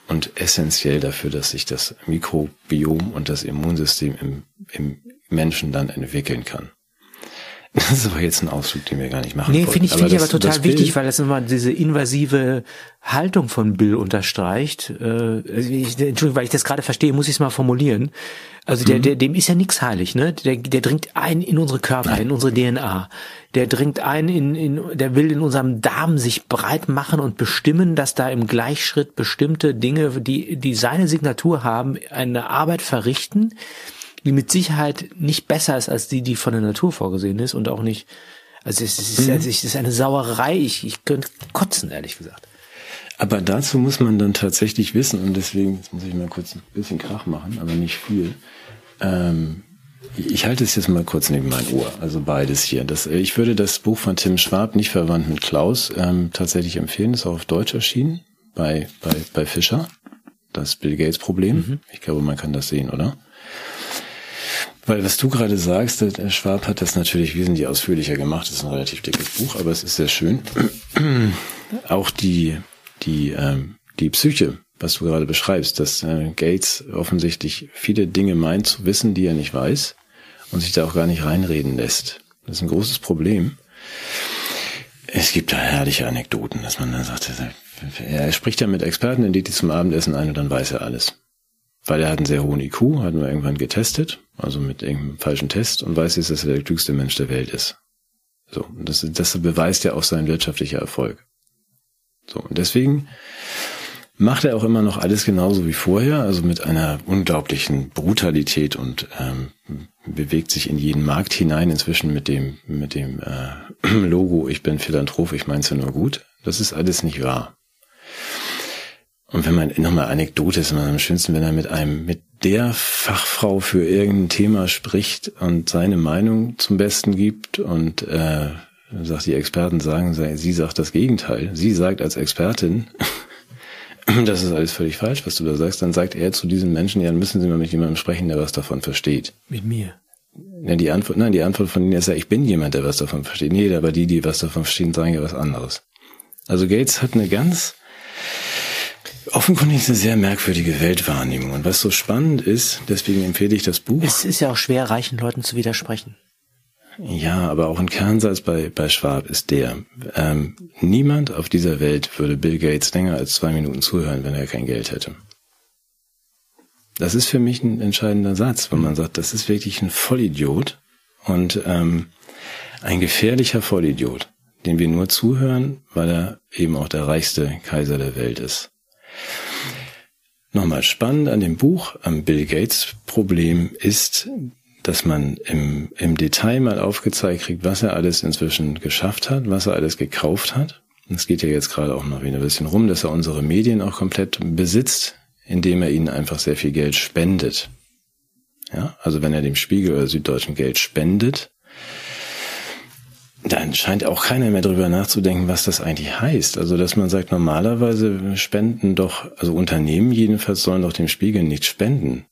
und essentiell dafür, dass sich das Mikrobiom und das Immunsystem im, im Menschen dann entwickeln kann. Das ist aber jetzt ein Ausflug, den wir gar nicht machen Nee, finde ich, finde ich aber total wichtig, weil das immer diese invasive Haltung von Bill unterstreicht. Äh, ich, Entschuldigung, weil ich das gerade verstehe, muss ich es mal formulieren. Also der, mhm. der, dem ist ja nichts heilig, ne? Der, der dringt ein in unsere Körper, in unsere DNA. Der dringt ein in, in, der will in unserem Darm sich breit machen und bestimmen, dass da im Gleichschritt bestimmte Dinge, die, die seine Signatur haben, eine Arbeit verrichten, die mit Sicherheit nicht besser ist als die, die von der Natur vorgesehen ist und auch nicht, also es ist, mhm. also es ist eine Sauerei, ich, ich könnte kotzen, ehrlich gesagt. Aber dazu muss man dann tatsächlich wissen, und deswegen, jetzt muss ich mal kurz ein bisschen Krach machen, aber nicht viel. Ähm, ich halte es jetzt mal kurz neben mein Ohr, also beides hier. Das, ich würde das Buch von Tim Schwab, nicht verwandt mit Klaus, ähm, tatsächlich empfehlen. Das ist auch auf Deutsch erschienen, bei, bei, bei Fischer. Das Bill Gates Problem. Mhm. Ich glaube, man kann das sehen, oder? Weil was du gerade sagst, der Schwab hat das natürlich wesentlich ausführlicher gemacht. Das ist ein relativ dickes Buch, aber es ist sehr schön. Auch die, die, ähm, die Psyche, was du gerade beschreibst, dass äh, Gates offensichtlich viele Dinge meint zu wissen, die er nicht weiß und sich da auch gar nicht reinreden lässt. Das ist ein großes Problem. Es gibt da herrliche Anekdoten, dass man dann sagt, er spricht ja mit Experten, in die zum Abendessen ein und dann weiß er alles. Weil er hat einen sehr hohen IQ, hatten wir irgendwann getestet, also mit irgendeinem falschen Test und weiß jetzt, dass er der klügste Mensch der Welt ist. So, und das, das beweist ja auch sein wirtschaftlicher Erfolg. So, und deswegen macht er auch immer noch alles genauso wie vorher, also mit einer unglaublichen Brutalität und ähm, bewegt sich in jeden Markt hinein, inzwischen mit dem, mit dem äh, Logo, ich bin Philanthrop, ich mein's ja nur gut. Das ist alles nicht wahr. Und wenn man nochmal Anekdote ist, man am schönsten, wenn er mit einem, mit der Fachfrau für irgendein Thema spricht und seine Meinung zum Besten gibt und äh, sagt, die Experten sagen, sie sagt das Gegenteil. Sie sagt als Expertin, das ist alles völlig falsch, was du da sagst, dann sagt er zu diesen Menschen, ja, dann müssen sie mal mit jemandem sprechen, der was davon versteht. Mit mir. Ja, die Antwort, nein, die Antwort von ihnen ist ja, ich bin jemand, der was davon versteht. Nee, aber die, die was davon verstehen, sagen ja was anderes. Also Gates hat eine ganz offenkundig eine sehr merkwürdige Weltwahrnehmung. Und was so spannend ist, deswegen empfehle ich das Buch. Es ist ja auch schwer, reichen Leuten zu widersprechen. Ja, aber auch ein Kernsatz bei, bei Schwab ist der. Ähm, niemand auf dieser Welt würde Bill Gates länger als zwei Minuten zuhören, wenn er kein Geld hätte. Das ist für mich ein entscheidender Satz, wenn man sagt, das ist wirklich ein Vollidiot und ähm, ein gefährlicher Vollidiot, dem wir nur zuhören, weil er eben auch der reichste Kaiser der Welt ist. Nochmal spannend an dem Buch, am Bill Gates Problem ist, dass man im, im Detail mal aufgezeigt kriegt, was er alles inzwischen geschafft hat, was er alles gekauft hat. Es geht ja jetzt gerade auch noch wieder ein bisschen rum, dass er unsere Medien auch komplett besitzt, indem er ihnen einfach sehr viel Geld spendet. Ja, also wenn er dem Spiegel oder Süddeutschen Geld spendet, dann scheint auch keiner mehr drüber nachzudenken, was das eigentlich heißt. Also, dass man sagt, normalerweise spenden doch, also Unternehmen jedenfalls sollen doch dem Spiegel nicht spenden.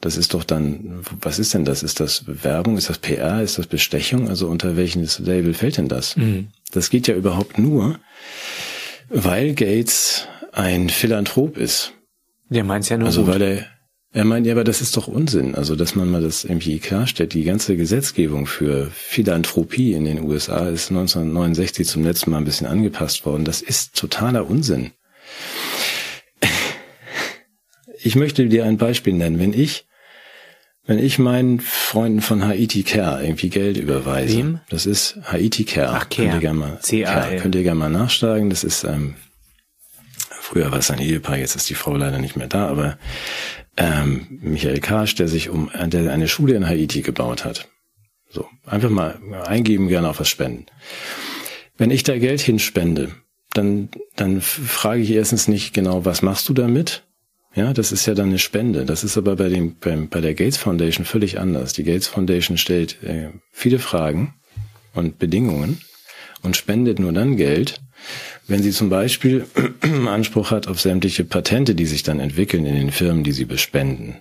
Das ist doch dann, was ist denn das? Ist das Werbung? Ist das PR? Ist das Bestechung? Also unter welches Label fällt denn das? Mhm. Das geht ja überhaupt nur, weil Gates ein Philanthrop ist. Der meint's ja nur Also gut. weil er, er meint, ja, aber das ist doch Unsinn. Also, dass man mal das irgendwie klarstellt. Die ganze Gesetzgebung für Philanthropie in den USA ist 1969 zum letzten Mal ein bisschen angepasst worden. Das ist totaler Unsinn. Ich möchte dir ein Beispiel nennen. Wenn ich wenn ich meinen Freunden von Haiti Care irgendwie Geld überweise, Wem? das ist Haiti Care. Ach, Care. Könnt ihr gerne mal, Care, könnt ihr gerne mal nachschlagen. Das ist, ähm, früher war es ein Ehepaar, jetzt ist die Frau leider nicht mehr da, aber ähm, Michael Karsch, der sich um, der eine Schule in Haiti gebaut hat. So, einfach mal eingeben, gerne auf was spenden. Wenn ich da Geld hinspende, dann, dann frage ich erstens nicht genau, was machst du damit? Ja, das ist ja dann eine Spende. Das ist aber bei dem, beim, bei der Gates Foundation völlig anders. Die Gates Foundation stellt äh, viele Fragen und Bedingungen und spendet nur dann Geld, wenn sie zum Beispiel Anspruch hat auf sämtliche Patente, die sich dann entwickeln in den Firmen, die sie bespenden.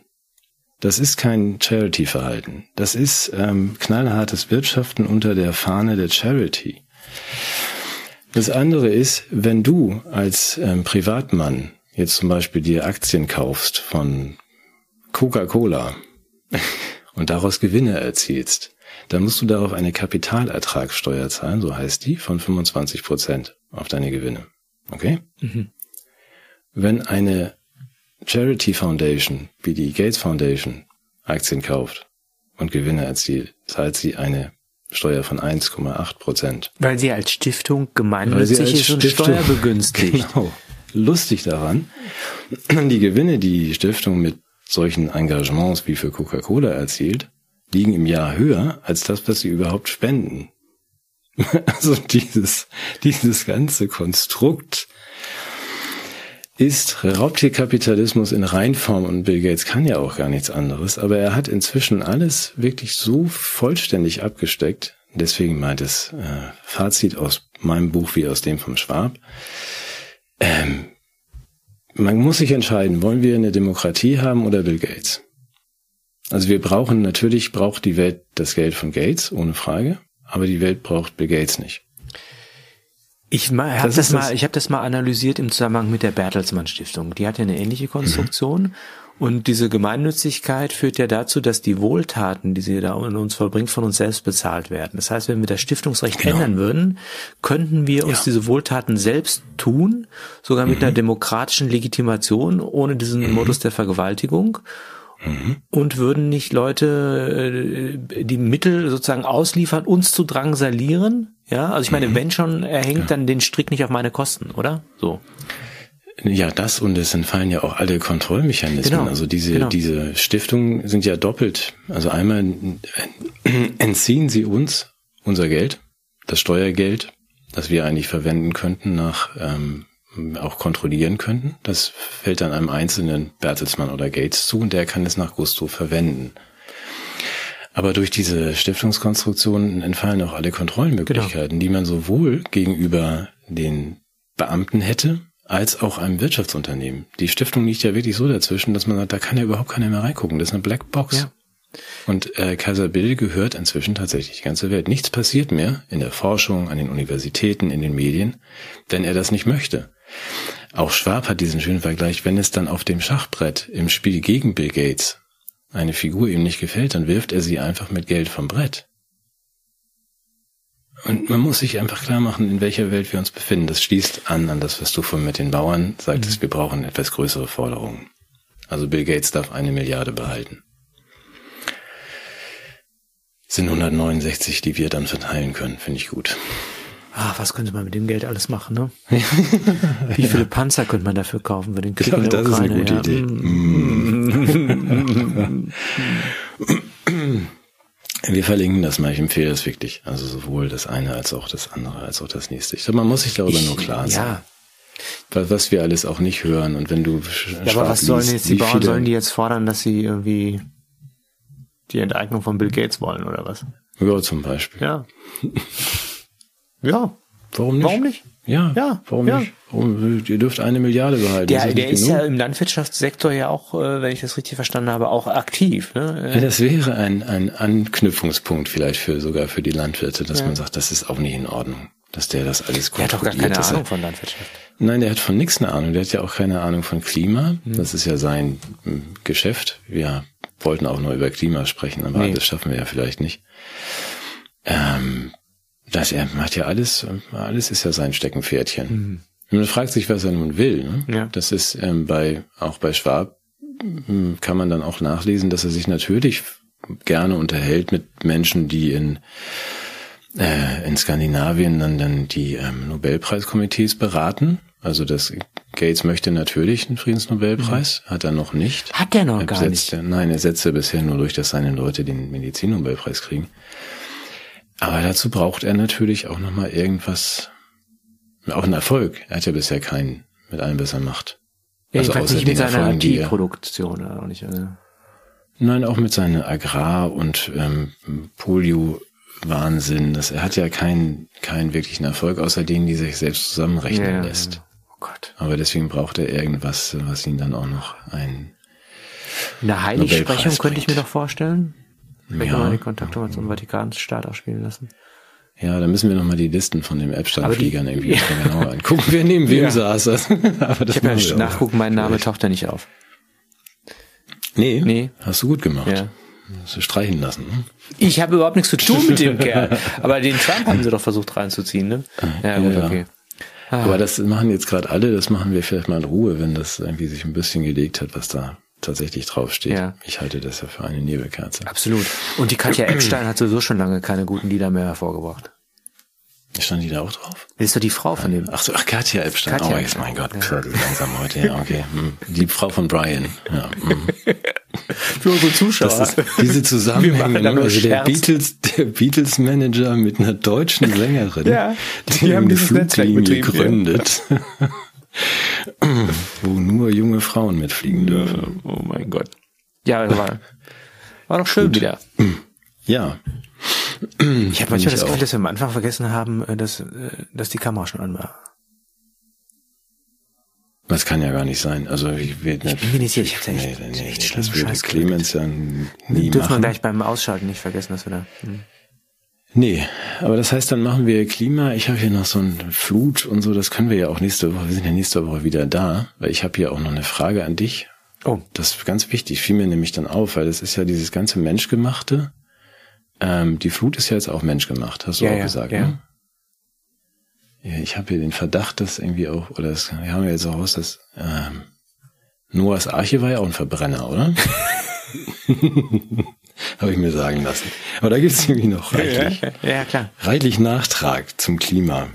Das ist kein Charity-Verhalten. Das ist ähm, knallhartes Wirtschaften unter der Fahne der Charity. Das andere ist, wenn du als ähm, Privatmann jetzt zum Beispiel dir Aktien kaufst von Coca-Cola und daraus Gewinne erzielst, dann musst du darauf eine Kapitalertragssteuer zahlen, so heißt die, von 25 Prozent auf deine Gewinne. Okay? Mhm. Wenn eine Charity Foundation wie die Gates Foundation Aktien kauft und Gewinne erzielt, zahlt sie eine Steuer von 1,8 Prozent. Weil sie als Stiftung gemeinnützig ist und steuerbegünstigt. Genau lustig daran, die Gewinne, die die Stiftung mit solchen Engagements wie für Coca-Cola erzielt, liegen im Jahr höher als das, was sie überhaupt spenden. Also dieses, dieses ganze Konstrukt ist Raubtierkapitalismus in Reinform und Bill Gates kann ja auch gar nichts anderes, aber er hat inzwischen alles wirklich so vollständig abgesteckt. Deswegen meint es äh, Fazit aus meinem Buch wie aus dem vom Schwab. Ähm, man muss sich entscheiden, wollen wir eine Demokratie haben oder Bill Gates? Also wir brauchen, natürlich braucht die Welt das Geld von Gates, ohne Frage, aber die Welt braucht Bill Gates nicht. Ich habe das, das mal, ich habe das mal analysiert im Zusammenhang mit der Bertelsmann Stiftung. Die hat ja eine ähnliche Konstruktion. Mhm. Und diese Gemeinnützigkeit führt ja dazu, dass die Wohltaten, die sie da in uns vollbringt, von uns selbst bezahlt werden. Das heißt, wenn wir das Stiftungsrecht genau. ändern würden, könnten wir uns ja. diese Wohltaten selbst tun, sogar mit mhm. einer demokratischen Legitimation, ohne diesen mhm. Modus der Vergewaltigung. Mhm. Und würden nicht Leute äh, die Mittel sozusagen ausliefern, uns zu drangsalieren? Ja, also ich meine, mhm. wenn schon, er hängt ja. dann den Strick nicht auf meine Kosten, oder? So. Ja, das und es entfallen ja auch alle Kontrollmechanismen. Genau, also diese, genau. diese Stiftungen sind ja doppelt. Also einmal entziehen sie uns unser Geld, das Steuergeld, das wir eigentlich verwenden könnten, nach ähm, auch kontrollieren könnten. Das fällt dann einem einzelnen Bertelsmann oder Gates zu und der kann es nach Gusto verwenden. Aber durch diese Stiftungskonstruktion entfallen auch alle Kontrollmöglichkeiten, genau. die man sowohl gegenüber den Beamten hätte, als auch einem Wirtschaftsunternehmen. Die Stiftung liegt ja wirklich so dazwischen, dass man sagt, da kann ja überhaupt keiner mehr reingucken. Das ist eine Blackbox. Ja. Und äh, Kaiser Bill gehört inzwischen tatsächlich die ganze Welt. Nichts passiert mehr in der Forschung, an den Universitäten, in den Medien, wenn er das nicht möchte. Auch Schwab hat diesen schönen Vergleich, wenn es dann auf dem Schachbrett im Spiel gegen Bill Gates eine Figur ihm nicht gefällt, dann wirft er sie einfach mit Geld vom Brett. Und man muss sich einfach klar machen, in welcher Welt wir uns befinden. Das schließt an an das, was du von mit den Bauern sagtest. Mhm. Wir brauchen etwas größere Forderungen. Also Bill Gates darf eine Milliarde behalten. sind 169, die wir dann verteilen können. Finde ich gut. Ah, was könnte man mit dem Geld alles machen, ne? Wie viele ja. Panzer könnte man dafür kaufen für den Krieg genau, in der das Ukraine? Ist eine gute ja. Idee. Mm. Wir verlinken das mal, ich empfehle das wirklich. Also sowohl das eine als auch das andere, als auch das nächste. Ich glaube, man muss sich darüber ich, nur klar sein. Ja. Was wir alles auch nicht hören und wenn du. Ja, aber was sollen jetzt die Bauern, sollen die jetzt fordern, dass sie irgendwie die Enteignung von Bill Gates wollen oder was? Ja, zum Beispiel. Ja. ja. Warum nicht? Warum nicht? Ja, ja warum ja. nicht? Warum, ihr dürft eine Milliarde behalten. Der, ist, der ist ja im Landwirtschaftssektor ja auch, äh, wenn ich das richtig verstanden habe, auch aktiv. Ne? Ja, das wäre ein, ein Anknüpfungspunkt vielleicht für sogar für die Landwirte, dass ja. man sagt, das ist auch nicht in Ordnung, dass der das alles kontrolliert. Der hat doch gar keine Ahnung von Landwirtschaft. Nein, der hat von nichts eine Ahnung. Der hat ja auch keine Ahnung von Klima. Mhm. Das ist ja sein hm, Geschäft. Wir wollten auch nur über Klima sprechen, aber nee. das schaffen wir ja vielleicht nicht. Ähm, das, er macht ja alles, alles ist ja sein Steckenpferdchen. Mhm. Man fragt sich, was er nun will. Ne? Ja. Das ist ähm, bei auch bei Schwab hm, kann man dann auch nachlesen, dass er sich natürlich gerne unterhält mit Menschen, die in äh, in Skandinavien dann dann die ähm, Nobelpreiskomitees beraten. Also das Gates möchte natürlich einen Friedensnobelpreis, mhm. hat er noch nicht. Hat er noch er gar nicht? Nein, er setzt bisher nur durch, dass seine Leute den Medizinnobelpreis kriegen. Aber dazu braucht er natürlich auch nochmal irgendwas, auch einen Erfolg. Er hat ja bisher keinen, mit allem, was er macht. Ja, also außer nicht mit seiner IT-Produktion oder nicht. Also. Nein, auch mit seiner Agrar- und ähm, Polio-Wahnsinn. Das, er hat ja keinen, keinen wirklichen Erfolg, außer denen, die sich selbst zusammenrechnen ja, lässt. Oh Gott. Aber deswegen braucht er irgendwas, was ihn dann auch noch ein Eine Heiligsprechung könnte ich mir doch vorstellen. Vielleicht ja. mal die Kontakte zum Vatikanstaat auch spielen lassen. Ja, da müssen wir nochmal die Listen von dem Epstein-Fliegern irgendwie ja. genauer angucken. Wir neben wem ja. saß das. Aber das ich habe ja nachgucken, mein Name taucht da nicht auf. Nee, nee. Hast du gut gemacht. Ja. Hast du streichen lassen, ne? Ich habe überhaupt nichts zu tun mit dem Kerl. Aber den Trump haben sie doch versucht reinzuziehen, ne? Ja, gut, okay. Ah. Aber das machen jetzt gerade alle, das machen wir vielleicht mal in Ruhe, wenn das irgendwie sich ein bisschen gelegt hat, was da tatsächlich draufsteht. Ja. Ich halte das ja für eine Nebelkerze. Absolut. Und die Katja Epstein hat sowieso schon lange keine guten Lieder mehr hervorgebracht. Stand die da auch drauf? Das ist doch die Frau von dem. Ach so, ach, Katja Epstein. Katja oh, jetzt, mein Gott, ja. langsam heute. Ja, okay. Hm. Die Frau von Brian. Ja. Hm. Für unsere Zuschauer. Das ist, diese Zusammenhänge, ne? also der Beatles, der Beatles Manager mit einer deutschen Sängerin, ja, die, die haben dieses Fluglinien gegründet. Ja. wo nur junge Frauen mitfliegen dürfen. Oh mein Gott. Ja, war, war doch schön Gut. wieder. Ja. Ich habe manchmal das Gefühl, dass wir am Anfang vergessen haben, äh, dass, äh, dass die Kamera schon an war. Das kann ja gar nicht sein. Also ich, ich bin mir nicht sicher, ich hab's nee, nee, nee, echt das würde Clemens ja nie Dürfen wir gleich beim Ausschalten nicht vergessen, dass wir da... Hm. Nee, aber das heißt, dann machen wir Klima. Ich habe hier noch so ein Flut und so, das können wir ja auch nächste Woche. Wir sind ja nächste Woche wieder da, weil ich habe hier auch noch eine Frage an dich. Oh. Das ist ganz wichtig, fiel mir nämlich dann auf, weil das ist ja dieses ganze Menschgemachte. Ähm, die Flut ist ja jetzt auch menschgemacht, hast du ja, auch ja, gesagt, ja. ne? Ja, ich habe hier den Verdacht, dass irgendwie auch, oder das wir haben wir jetzt auch raus, dass ähm, Noahs Arche war ja auch ein Verbrenner, oder? habe ich mir sagen lassen. Aber da gibt es irgendwie noch reichlich, ja, klar. reichlich Nachtrag zum Klima.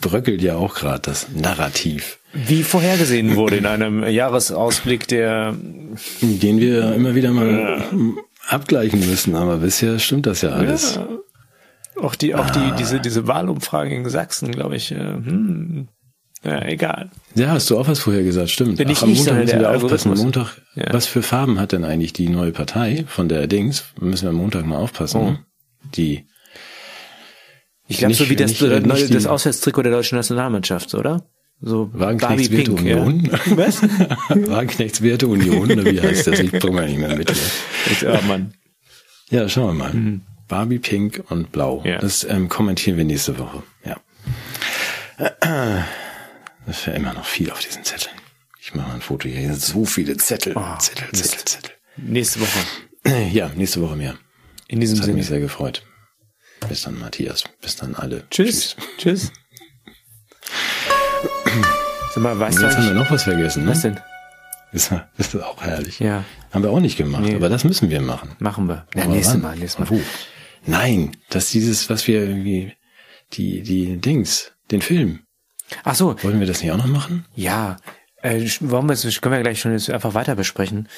Bröckelt ja auch gerade das Narrativ. Wie vorhergesehen wurde in einem Jahresausblick, der den wir immer wieder mal abgleichen müssen, aber bisher stimmt das ja alles. Ja. Auch die, auch die, ah. diese, diese Wahlumfrage in Sachsen, glaube ich, äh, hm, ja, egal. Ja, hast du auch was vorher gesagt, stimmt. Bin ich Ach, am Montag müssen wir aufpassen. Am Montag, ja. was für Farben hat denn eigentlich die neue Partei von der Dings? Müssen wir am Montag mal aufpassen. Oh. Die. Ich glaube, so wie das, nicht, äh, neue, das Auswärtstrikot der deutschen Nationalmannschaft, oder? So Wagenknechts Werte Union. Ja. Was? Wagenknechts Werte Union, oder wie heißt das? Ich bringe mal nicht mehr mit. Ja, Mann. Ja, schauen wir mal. Mhm. Barbie Pink und Blau. Ja. Das ähm, kommentieren wir nächste Woche. Ja. Das ist ja immer noch viel auf diesen Zetteln. Ich mache mal ein Foto hier. Hier sind so viele Zettel. Oh, Zettel, Zettel, Zettel. Nächste Woche. Ja, nächste Woche mehr. In diesem das Sinne. Hat mich sehr gefreut. Bis dann, Matthias. Bis dann alle. Tschüss. Tschüss. Sag mal, weißt Jetzt haben wir noch was vergessen. Ne? Was denn? Das ist auch herrlich. Ja. Haben wir auch nicht gemacht, nee. aber das müssen wir machen. Machen wir. Ja, nächstes Mal, nächstes Mal. Wo? Nein, dass dieses, was wir irgendwie, die, die Dings, den Film. Ach so. Wollen wir das nicht auch noch machen? Ja. Äh, wir das, können wir gleich schon jetzt einfach weiter besprechen.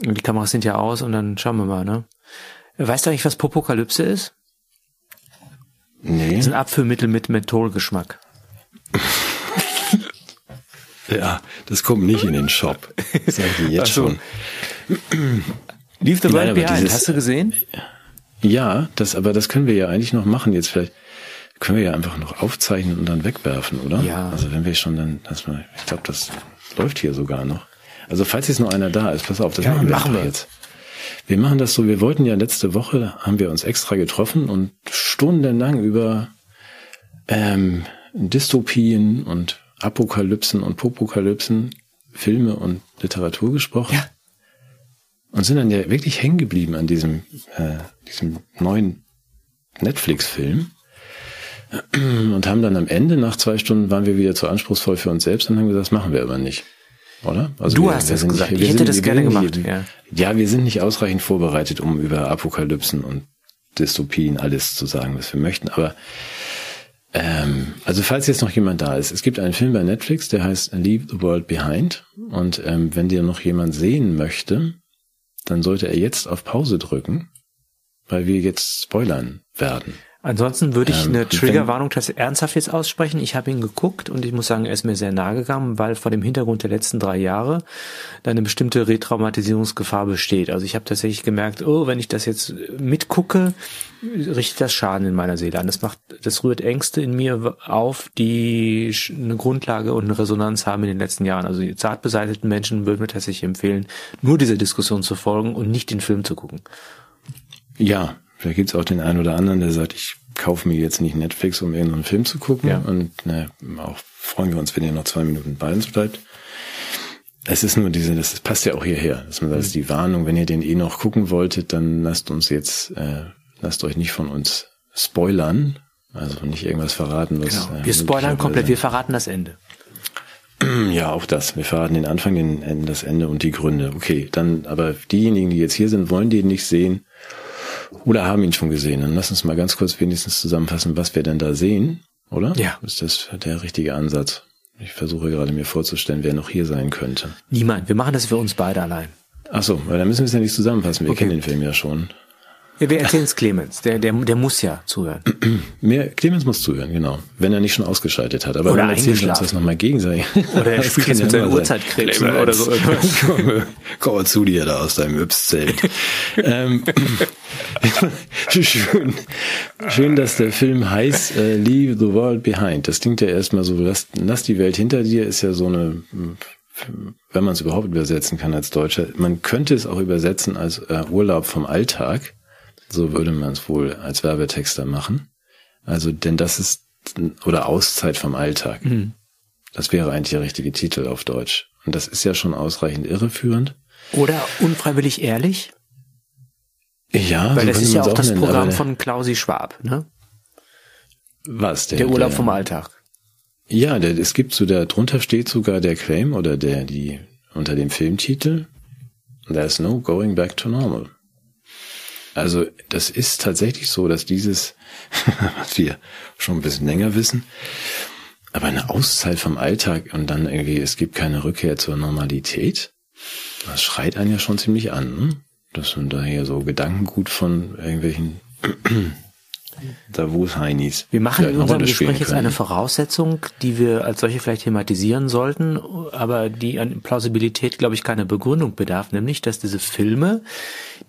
Die Kameras sind ja aus und dann schauen wir mal, ne? Weißt du eigentlich, was Popokalypse ist? Nee. Das ist ein Abführmittel mit Mentholgeschmack. ja, das kommt nicht in den Shop. Sag ich jetzt so. schon. Leave the World Behind, dieses, hast du gesehen? Ja, das, aber das können wir ja eigentlich noch machen. Jetzt vielleicht können wir ja einfach noch aufzeichnen und dann wegwerfen, oder? Ja. Also wenn wir schon dann, das mal, ich glaube, das läuft hier sogar noch. Also falls jetzt noch einer da ist, pass auf, das ja, machen wir, machen wir jetzt. Wir machen das so, wir wollten ja letzte Woche, haben wir uns extra getroffen und stundenlang über ähm, Dystopien und Apokalypsen und Popokalypsen, Filme und Literatur gesprochen. Ja. Und sind dann ja wirklich hängen geblieben an diesem, äh, diesem neuen Netflix-Film. Und haben dann am Ende, nach zwei Stunden, waren wir wieder zu anspruchsvoll für uns selbst und haben gesagt, das machen wir aber nicht. Oder? Also du wir, hast das gesagt. Nicht, ich hätte sind, das gerne gemacht. Nicht, ja. ja, wir sind nicht ausreichend vorbereitet, um über Apokalypsen und Dystopien alles zu sagen, was wir möchten. Aber ähm, also falls jetzt noch jemand da ist, es gibt einen Film bei Netflix, der heißt Leave the World Behind. Und ähm, wenn dir noch jemand sehen möchte, dann sollte er jetzt auf Pause drücken, weil wir jetzt spoilern werden. Ansonsten würde ich ähm, eine Triggerwarnung ernsthaft jetzt aussprechen. Ich habe ihn geguckt und ich muss sagen, er ist mir sehr nahe gegangen, weil vor dem Hintergrund der letzten drei Jahre da eine bestimmte Retraumatisierungsgefahr besteht. Also ich habe tatsächlich gemerkt, oh, wenn ich das jetzt mitgucke, richtet das Schaden in meiner Seele an. Das macht, das rührt Ängste in mir auf, die eine Grundlage und eine Resonanz haben in den letzten Jahren. Also die zart beseiteten Menschen würden mir tatsächlich empfehlen, nur dieser Diskussion zu folgen und nicht den Film zu gucken. Ja, Vielleicht gibt's auch den einen oder anderen, der sagt, ich kaufe mir jetzt nicht Netflix, um irgendeinen Film zu gucken. Ja. Und ne, auch freuen wir uns, wenn ihr noch zwei Minuten bei uns bleibt. Es ist nur diese, das passt ja auch hierher, dass man sagt, mhm. die Warnung, wenn ihr den eh noch gucken wolltet, dann lasst uns jetzt, äh, lasst euch nicht von uns spoilern, also nicht irgendwas verraten, was. Genau. Äh, wir spoilern komplett, wir verraten das Ende. Ja, auch das. Wir verraten den Anfang, den, das Ende und die Gründe. Okay, dann, aber diejenigen, die jetzt hier sind, wollen den nicht sehen oder haben ihn schon gesehen. Dann lass uns mal ganz kurz wenigstens zusammenfassen, was wir denn da sehen, oder? Ja. Ist das der richtige Ansatz? Ich versuche gerade mir vorzustellen, wer noch hier sein könnte. Niemand. Wir machen das für uns beide allein. Ach so, weil dann müssen wir es ja nicht zusammenfassen. Wir okay. kennen den Film ja schon. Ja, wir erzählen es Clemens. Der, der, der muss ja zuhören. Mehr, Clemens muss zuhören, genau. Wenn er nicht schon ausgeschaltet hat. Aber oder dann erzählen wir uns das nochmal gegenseitig. Oder er spielt jetzt mit seinen Uhrzeitkrebsen oder so komm, komm mal zu dir da aus deinem Yps-Zelt. ähm, schön, schön, dass der Film heißt äh, Leave the World Behind. Das klingt ja erstmal so, lass, lass die Welt hinter dir, ist ja so eine wenn man es überhaupt übersetzen kann als Deutscher, man könnte es auch übersetzen als äh, Urlaub vom Alltag. So würde man es wohl als Werbetexter machen. Also, denn das ist, oder Auszeit vom Alltag. Mhm. Das wäre eigentlich der richtige Titel auf Deutsch. Und das ist ja schon ausreichend irreführend. Oder unfreiwillig ehrlich? Ja, weil so das ist ja auch das nennen, Programm von Klausi Schwab, ne? Was? Der, der Urlaub der, vom Alltag. Ja, der, es gibt so, da drunter steht sogar der Claim oder der, die, unter dem Filmtitel, There's no going back to normal. Also, das ist tatsächlich so, dass dieses, was wir schon ein bisschen länger wissen, aber eine Auszeit vom Alltag und dann irgendwie, es gibt keine Rückkehr zur Normalität, das schreit einen ja schon ziemlich an, ne? Das sind da hier so Gedankengut von irgendwelchen Davos-Heinis. Wir machen in unserem Gespräch jetzt eine Voraussetzung, die wir als solche vielleicht thematisieren sollten, aber die an Plausibilität, glaube ich, keine Begründung bedarf, nämlich, dass diese Filme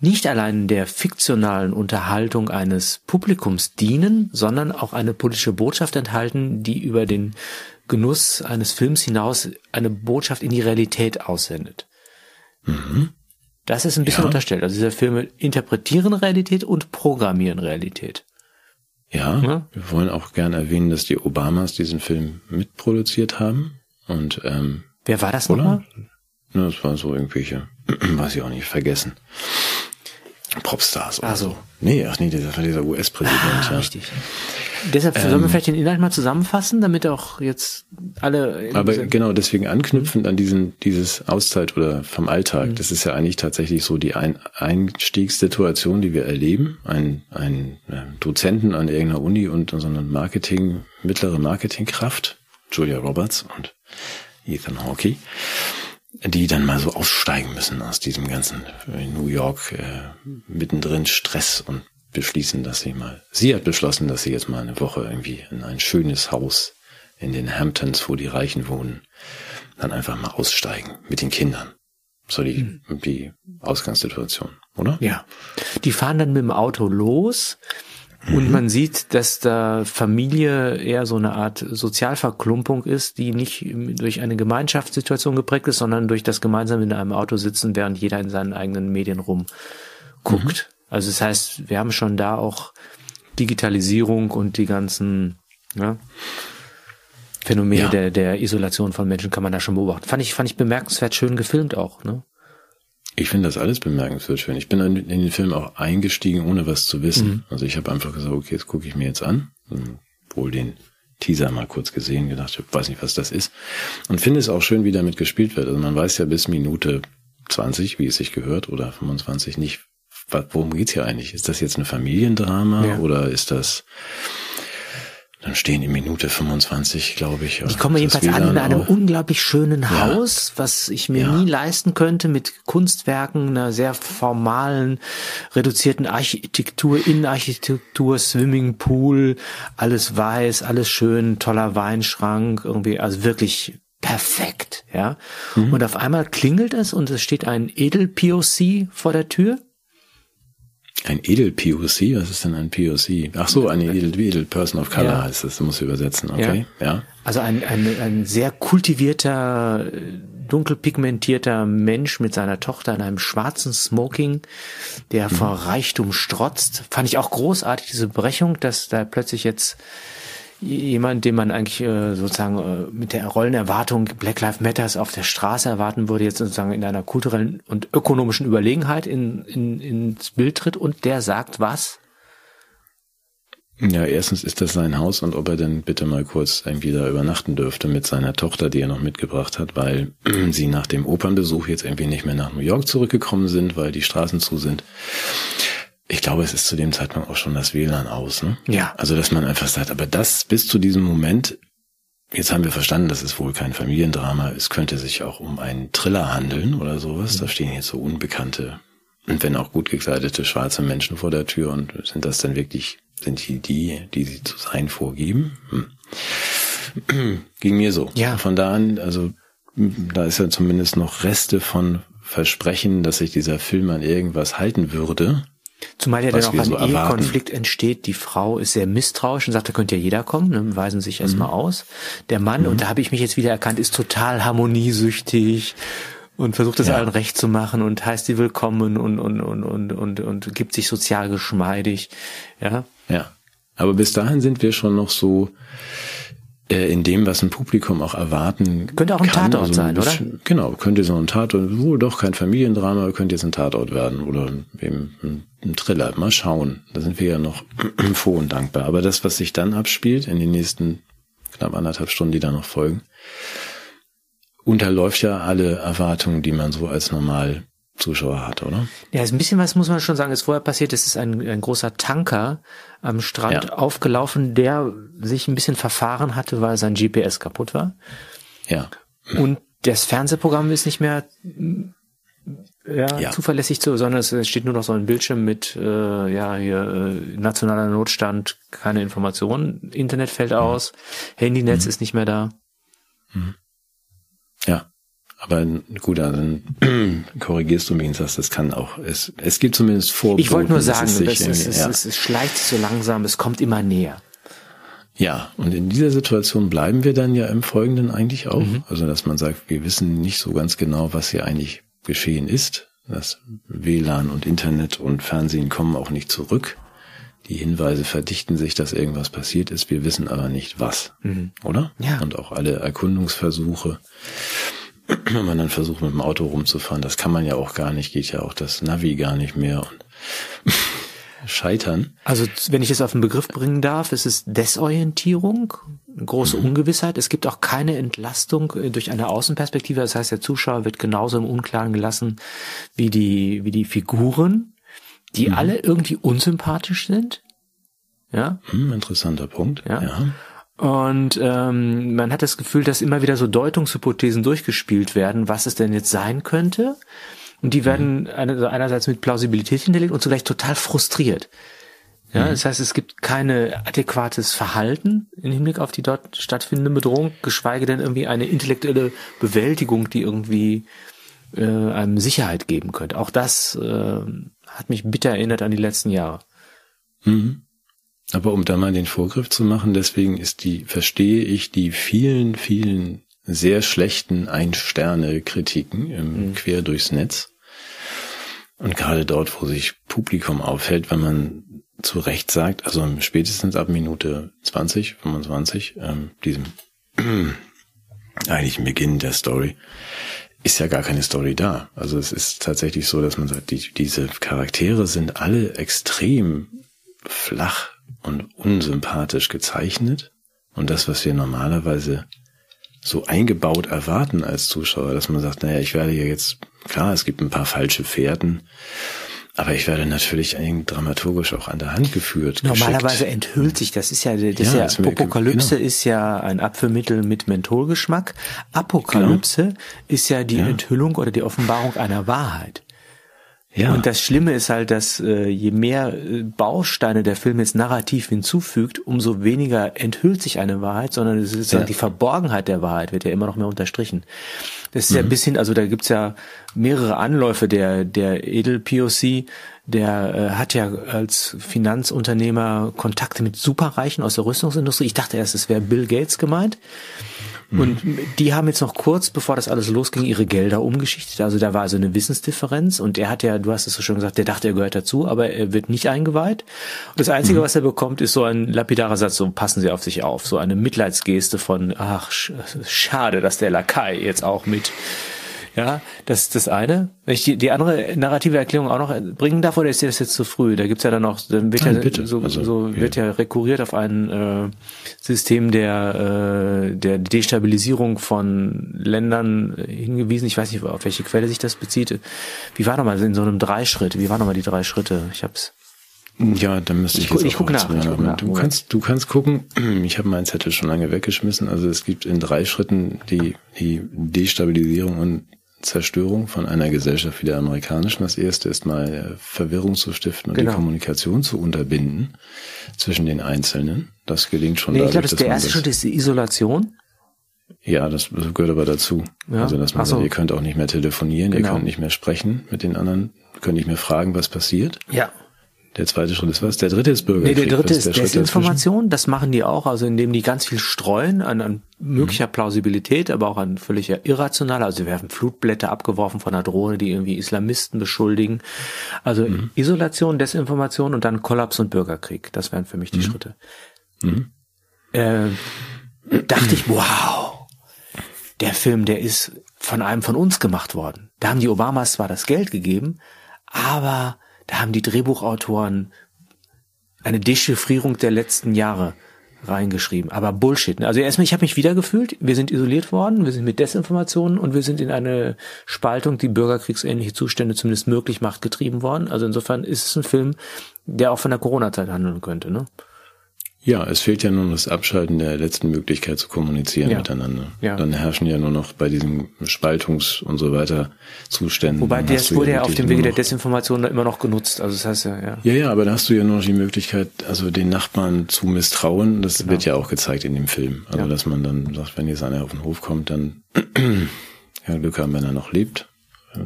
nicht allein der fiktionalen Unterhaltung eines Publikums dienen, sondern auch eine politische Botschaft enthalten, die über den Genuss eines Films hinaus eine Botschaft in die Realität aussendet. Mhm. Das ist ein bisschen ja. unterstellt. Also diese Filme interpretieren Realität und programmieren Realität. Ja, ja, wir wollen auch gern erwähnen, dass die Obamas diesen Film mitproduziert haben. Und ähm, wer war das nochmal? Ja, das war so irgendwelche, weiß ich auch nicht, vergessen. Popstars. Ach so. Nee, ach nee, das war dieser US-Präsident. Ah, ja. Richtig. Deshalb ähm, sollen wir vielleicht den Inhalt mal zusammenfassen, damit auch jetzt alle. Aber genau, deswegen anknüpfend an diesen, dieses Auszeit oder vom Alltag. Mhm. Das ist ja eigentlich tatsächlich so die ein Einstiegssituation, die wir erleben. Ein, ein äh, Dozenten an irgendeiner Uni und so eine Marketing, mittlere Marketingkraft, Julia Roberts und Ethan Hawkey die dann mal so aussteigen müssen aus diesem ganzen äh, New York äh, mittendrin Stress und beschließen, dass sie mal, sie hat beschlossen, dass sie jetzt mal eine Woche irgendwie in ein schönes Haus in den Hamptons, wo die Reichen wohnen, dann einfach mal aussteigen mit den Kindern. So die, hm. die Ausgangssituation, oder? Ja. Die fahren dann mit dem Auto los und mhm. man sieht, dass da Familie eher so eine Art Sozialverklumpung ist, die nicht durch eine Gemeinschaftssituation geprägt ist, sondern durch das gemeinsam in einem Auto sitzen, während jeder in seinen eigenen Medien rumguckt. Mhm. Also das heißt, wir haben schon da auch Digitalisierung und die ganzen ja, Phänomene ja. der, der Isolation von Menschen kann man da schon beobachten. Fand ich, fand ich bemerkenswert schön gefilmt auch, ne? Ich finde das alles bemerkenswert schön. Ich bin in den Film auch eingestiegen, ohne was zu wissen. Mhm. Also ich habe einfach gesagt, okay, jetzt gucke ich mir jetzt an. Wohl den Teaser mal kurz gesehen, gedacht, ich weiß nicht, was das ist. Und finde es auch schön, wie damit gespielt wird. Also man weiß ja bis Minute 20, wie es sich gehört, oder 25 nicht, worum geht's hier eigentlich? Ist das jetzt ein Familiendrama ja. oder ist das dann stehen in Minute 25, glaube ich. Ich komme jedenfalls an in einem auch. unglaublich schönen ja. Haus, was ich mir ja. nie leisten könnte, mit Kunstwerken, einer sehr formalen, reduzierten Architektur, Innenarchitektur, Swimmingpool, alles weiß, alles schön, toller Weinschrank, irgendwie, also wirklich perfekt, ja. Mhm. Und auf einmal klingelt es und es steht ein Edel-POC vor der Tür ein Edel-POC? Was ist denn ein POC? Ach so, eine Edel, Edel Person of Color ja. heißt das. Du musst übersetzen, okay? Ja. ja. Also ein, ein, ein sehr kultivierter, dunkelpigmentierter Mensch mit seiner Tochter in einem schwarzen Smoking, der mhm. vor Reichtum strotzt. Fand ich auch großartig, diese Brechung, dass da plötzlich jetzt jemand, den man eigentlich äh, sozusagen äh, mit der Rollenerwartung Black Lives Matters auf der Straße erwarten würde, jetzt sozusagen in einer kulturellen und ökonomischen Überlegenheit in, in, ins Bild tritt und der sagt was? Ja, erstens ist das sein Haus und ob er denn bitte mal kurz irgendwie da übernachten dürfte mit seiner Tochter, die er noch mitgebracht hat, weil sie nach dem Opernbesuch jetzt irgendwie nicht mehr nach New York zurückgekommen sind, weil die Straßen zu sind. Ich glaube, es ist zu dem Zeitpunkt auch schon das WLAN aus, ne? Ja. Also, dass man einfach sagt, aber das bis zu diesem Moment, jetzt haben wir verstanden, das ist wohl kein Familiendrama, es könnte sich auch um einen Thriller handeln oder sowas. Da stehen jetzt so unbekannte und wenn auch gut gekleidete schwarze Menschen vor der Tür und sind das dann wirklich, sind die die, die sie zu sein vorgeben? Hm. Ging mir so. Ja. Von da an, also da ist ja zumindest noch Reste von Versprechen, dass sich dieser Film an irgendwas halten würde Zumal ja dann auch ein so Ehekonflikt entsteht. Die Frau ist sehr misstrauisch und sagt, da könnte ja jeder kommen, ne, weisen sich erstmal mhm. aus. Der Mann, mhm. und da habe ich mich jetzt wieder erkannt, ist total harmoniesüchtig und versucht es ja. allen recht zu machen und heißt sie willkommen und, und, und, und, und, und gibt sich sozial geschmeidig. Ja. Ja. Aber bis dahin sind wir schon noch so in dem, was ein Publikum auch erwarten Könnte auch ein kann. Tatort also ein sein, oder? Genau, könnte so ein Tatort, wohl doch kein Familiendrama, könnte jetzt ein Tatort werden oder eben ein, ein Thriller. Mal schauen. Da sind wir ja noch froh und dankbar. Aber das, was sich dann abspielt in den nächsten knapp anderthalb Stunden, die da noch folgen, unterläuft ja alle Erwartungen, die man so als normal Zuschauer hat, oder? Ja, ist ein bisschen was muss man schon sagen, ist vorher passiert. Es ist ein, ein großer Tanker am Strand ja. aufgelaufen, der sich ein bisschen verfahren hatte, weil sein GPS kaputt war. Ja. Und das Fernsehprogramm ist nicht mehr ja, ja. zuverlässig zu, sondern es steht nur noch so ein Bildschirm mit äh, ja hier äh, nationaler Notstand, keine Informationen, Internet fällt mhm. aus, Handynetz mhm. ist nicht mehr da. Mhm. Ja. Aber gut, dann korrigierst du mich und sagst, das kann auch, es, es gibt zumindest vor. Ich wollte nur sagen, es, es, es, ja. es, es schleicht so langsam, es kommt immer näher. Ja, und in dieser Situation bleiben wir dann ja im Folgenden eigentlich auch. Mhm. Also, dass man sagt, wir wissen nicht so ganz genau, was hier eigentlich geschehen ist. Das WLAN und Internet und Fernsehen kommen auch nicht zurück. Die Hinweise verdichten sich, dass irgendwas passiert ist. Wir wissen aber nicht was, mhm. oder? Ja. Und auch alle Erkundungsversuche wenn man dann versucht, mit dem Auto rumzufahren, das kann man ja auch gar nicht, geht ja auch das Navi gar nicht mehr und scheitern. Also wenn ich es auf den Begriff bringen darf, ist es Desorientierung, große mhm. Ungewissheit. Es gibt auch keine Entlastung äh, durch eine Außenperspektive. Das heißt, der Zuschauer wird genauso im Unklaren gelassen wie die, wie die Figuren, die mhm. alle irgendwie unsympathisch sind. Ja. Mhm, interessanter Punkt. Ja. ja. Und ähm, man hat das Gefühl, dass immer wieder so Deutungshypothesen durchgespielt werden, was es denn jetzt sein könnte. Und die werden mhm. einerseits mit Plausibilität hinterlegt und zugleich total frustriert. Ja, mhm. das heißt, es gibt keine adäquates Verhalten im Hinblick auf die dort stattfindende Bedrohung, geschweige denn irgendwie eine intellektuelle Bewältigung, die irgendwie äh, einem Sicherheit geben könnte. Auch das äh, hat mich bitter erinnert an die letzten Jahre. Mhm. Aber um da mal den Vorgriff zu machen, deswegen ist die, verstehe ich die vielen, vielen sehr schlechten Ein-Sterne-Kritiken im mhm. quer durchs Netz. Und gerade dort, wo sich Publikum aufhält, wenn man zu Recht sagt, also spätestens ab Minute 20, 25, ähm, diesem eigentlichen Beginn der Story, ist ja gar keine Story da. Also es ist tatsächlich so, dass man sagt, die, diese Charaktere sind alle extrem flach und unsympathisch gezeichnet. Und das, was wir normalerweise so eingebaut erwarten als Zuschauer, dass man sagt, naja, ich werde hier jetzt, klar, es gibt ein paar falsche Pferden, aber ich werde natürlich dramaturgisch auch an der Hand geführt. Normalerweise geschickt. enthüllt sich, das ist ja, das ja, ist ja Apokalypse genau. ist ja ein Apfelmittel mit Mentholgeschmack. Apokalypse genau. ist ja die ja. Enthüllung oder die Offenbarung einer Wahrheit. Ja. Und das Schlimme ist halt, dass äh, je mehr äh, Bausteine der Film jetzt narrativ hinzufügt, umso weniger enthüllt sich eine Wahrheit, sondern es ist ja. die Verborgenheit der Wahrheit wird ja immer noch mehr unterstrichen. Das ist mhm. ja ein bisschen, also da gibt's ja mehrere Anläufe der der Edel POC, der äh, hat ja als Finanzunternehmer Kontakte mit Superreichen aus der Rüstungsindustrie. Ich dachte erst, es wäre Bill Gates gemeint. Und die haben jetzt noch kurz, bevor das alles losging, ihre Gelder umgeschichtet. Also da war also eine Wissensdifferenz und er hat ja, du hast es so schon gesagt, der dachte, er gehört dazu, aber er wird nicht eingeweiht. Und das Einzige, mhm. was er bekommt, ist so ein lapidarer Satz, so passen Sie auf sich auf, so eine Mitleidsgeste von, ach, schade, dass der Lakai jetzt auch mit ja, das ist das eine. Wenn ich die, die andere narrative Erklärung auch noch bringen darf, oder ist das jetzt zu früh? Da gibt's ja dann noch, dann wird Nein, ja so, also, so wird ja rekurriert auf ein äh, System der äh, der Destabilisierung von Ländern hingewiesen. Ich weiß nicht, auf welche Quelle sich das bezieht. Wie war nochmal in so einem Dreischritt? Wie waren nochmal die drei Schritte? Ich hab's. Ja, dann müsste ich, ich jetzt ich guck nach, ich guck nach. Du kannst, du kannst gucken. Ich habe meinen Zettel schon lange weggeschmissen. Also es gibt in drei Schritten die, die Destabilisierung und Zerstörung von einer Gesellschaft wie der amerikanischen. Das erste ist mal Verwirrung zu stiften und genau. die Kommunikation zu unterbinden zwischen den Einzelnen. Das gelingt schon. Nee, dadurch, ich glaube, das der erste Schritt ist die Isolation. Ja, das gehört aber dazu. Ja? Also, dass man so. sagt, ihr könnt auch nicht mehr telefonieren, genau. ihr könnt nicht mehr sprechen mit den anderen, könnt nicht mehr fragen, was passiert. Ja. Der zweite Schritt ist was? Der dritte ist Bürgerkrieg. Nee, der dritte ist der Desinformation. Das machen die auch, also indem die ganz viel streuen an, an möglicher mhm. Plausibilität, aber auch an völliger irrationaler. Also sie werfen Flutblätter abgeworfen von einer Drohne, die irgendwie Islamisten beschuldigen. Also mhm. Isolation, Desinformation und dann Kollaps und Bürgerkrieg. Das wären für mich die mhm. Schritte. Mhm. Äh, dachte ich, wow, der Film, der ist von einem von uns gemacht worden. Da haben die Obamas zwar das Geld gegeben, aber da haben die Drehbuchautoren eine Dechiffrierung der letzten Jahre reingeschrieben. Aber Bullshit. Ne? Also erstmal, ich habe mich wiedergefühlt. Wir sind isoliert worden, wir sind mit Desinformationen und wir sind in eine Spaltung, die bürgerkriegsähnliche Zustände zumindest möglich macht, getrieben worden. Also insofern ist es ein Film, der auch von der Corona-Zeit handeln könnte. Ne? Ja, es fehlt ja nur das Abschalten der letzten Möglichkeit zu kommunizieren ja. miteinander. Ja. Dann herrschen ja nur noch bei diesen Spaltungs- und so weiter Zuständen. Wobei das wurde ja auf dem Wege der Desinformation immer noch genutzt. Also das heißt ja, ja. Ja, ja, aber da hast du ja nur noch die Möglichkeit, also den Nachbarn zu misstrauen. Das genau. wird ja auch gezeigt in dem Film. Also ja. dass man dann sagt, wenn jetzt einer auf den Hof kommt, dann ja, Glück haben, wenn er noch lebt.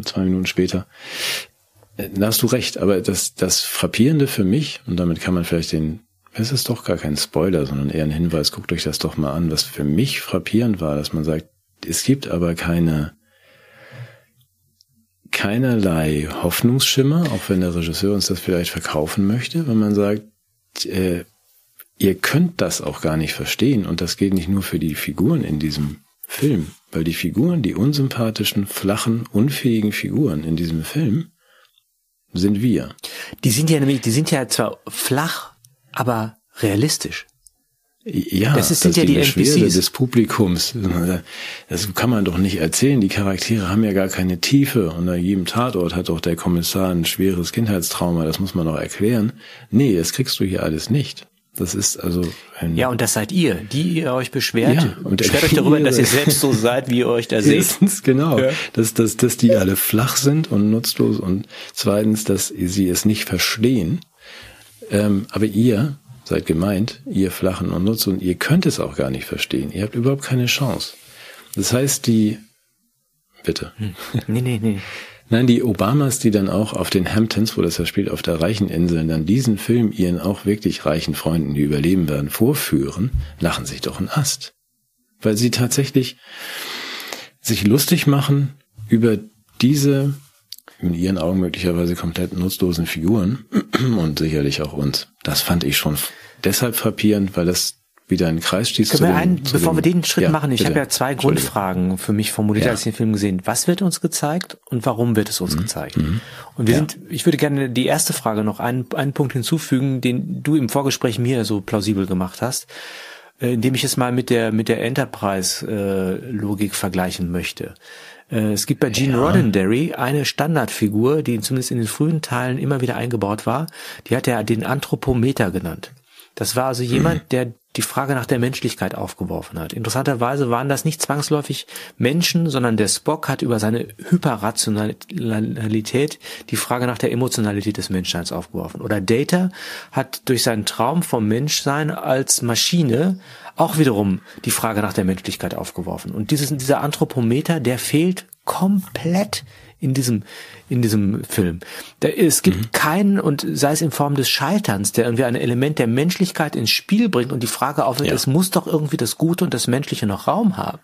Zwei Minuten später. Äh, da hast du recht, aber das, das Frappierende für mich, und damit kann man vielleicht den es ist doch gar kein Spoiler, sondern eher ein Hinweis, guckt euch das doch mal an, was für mich frappierend war, dass man sagt, es gibt aber keine, keinerlei Hoffnungsschimmer, auch wenn der Regisseur uns das vielleicht verkaufen möchte, wenn man sagt, äh, ihr könnt das auch gar nicht verstehen. Und das gilt nicht nur für die Figuren in diesem Film, weil die Figuren, die unsympathischen, flachen, unfähigen Figuren in diesem Film sind wir. Die sind ja nämlich, die sind ja zwar flach aber realistisch. Ja, das, ist, sind das ja die, die NPCs. des Publikums. Das kann man doch nicht erzählen. Die Charaktere haben ja gar keine Tiefe. Und an jedem Tatort hat doch der Kommissar ein schweres Kindheitstrauma. Das muss man doch erklären. Nee, das kriegst du hier alles nicht. Das ist also ein Ja, und das seid ihr, die ihr euch beschwert. Ja, und beschwert euch darüber, dass ihr selbst so seid, wie ihr euch da seht. Erstens, genau. Ja. Dass, dass, dass die alle flach sind und nutzlos. Und zweitens, dass sie es nicht verstehen ähm, aber ihr seid gemeint, ihr Flachen und Nutz, und ihr könnt es auch gar nicht verstehen. Ihr habt überhaupt keine Chance. Das heißt, die, bitte. Hm. Nee, nee, nee. Nein, die Obamas, die dann auch auf den Hamptons, wo das ja spielt, auf der reichen Insel, dann diesen Film ihren auch wirklich reichen Freunden, die überleben werden, vorführen, lachen sich doch einen Ast. Weil sie tatsächlich sich lustig machen über diese in ihren Augen möglicherweise komplett nutzlosen Figuren und sicherlich auch uns. Das fand ich schon deshalb frappierend, weil das wieder ein Kreis stieß. Können wir einen, bevor dem, wir den Schritt ja, machen, ich habe ja zwei Grundfragen für mich formuliert, ja. als ich den Film gesehen. Was wird uns gezeigt und warum wird es uns mhm. gezeigt? Mhm. Und wir ja. sind, ich würde gerne die erste Frage noch einen, einen Punkt hinzufügen, den du im Vorgespräch mir so plausibel gemacht hast, äh, indem ich es mal mit der mit der Enterprise-Logik äh, vergleichen möchte. Äh, es gibt bei Gene ja. Roddenberry eine Standardfigur, die zumindest in den frühen Teilen immer wieder eingebaut war. Die hat er den Anthropometer genannt. Das war also jemand, mhm. der die Frage nach der Menschlichkeit aufgeworfen hat. Interessanterweise waren das nicht zwangsläufig Menschen, sondern der Spock hat über seine Hyperrationalität die Frage nach der Emotionalität des Menschseins aufgeworfen. Oder Data hat durch seinen Traum vom Menschsein als Maschine auch wiederum die Frage nach der Menschlichkeit aufgeworfen. Und dieses, dieser Anthropometer, der fehlt komplett in diesem, in diesem Film. Da, es gibt mhm. keinen, und sei es in Form des Scheiterns, der irgendwie ein Element der Menschlichkeit ins Spiel bringt und die Frage aufwirft, ja. es muss doch irgendwie das Gute und das Menschliche noch Raum haben.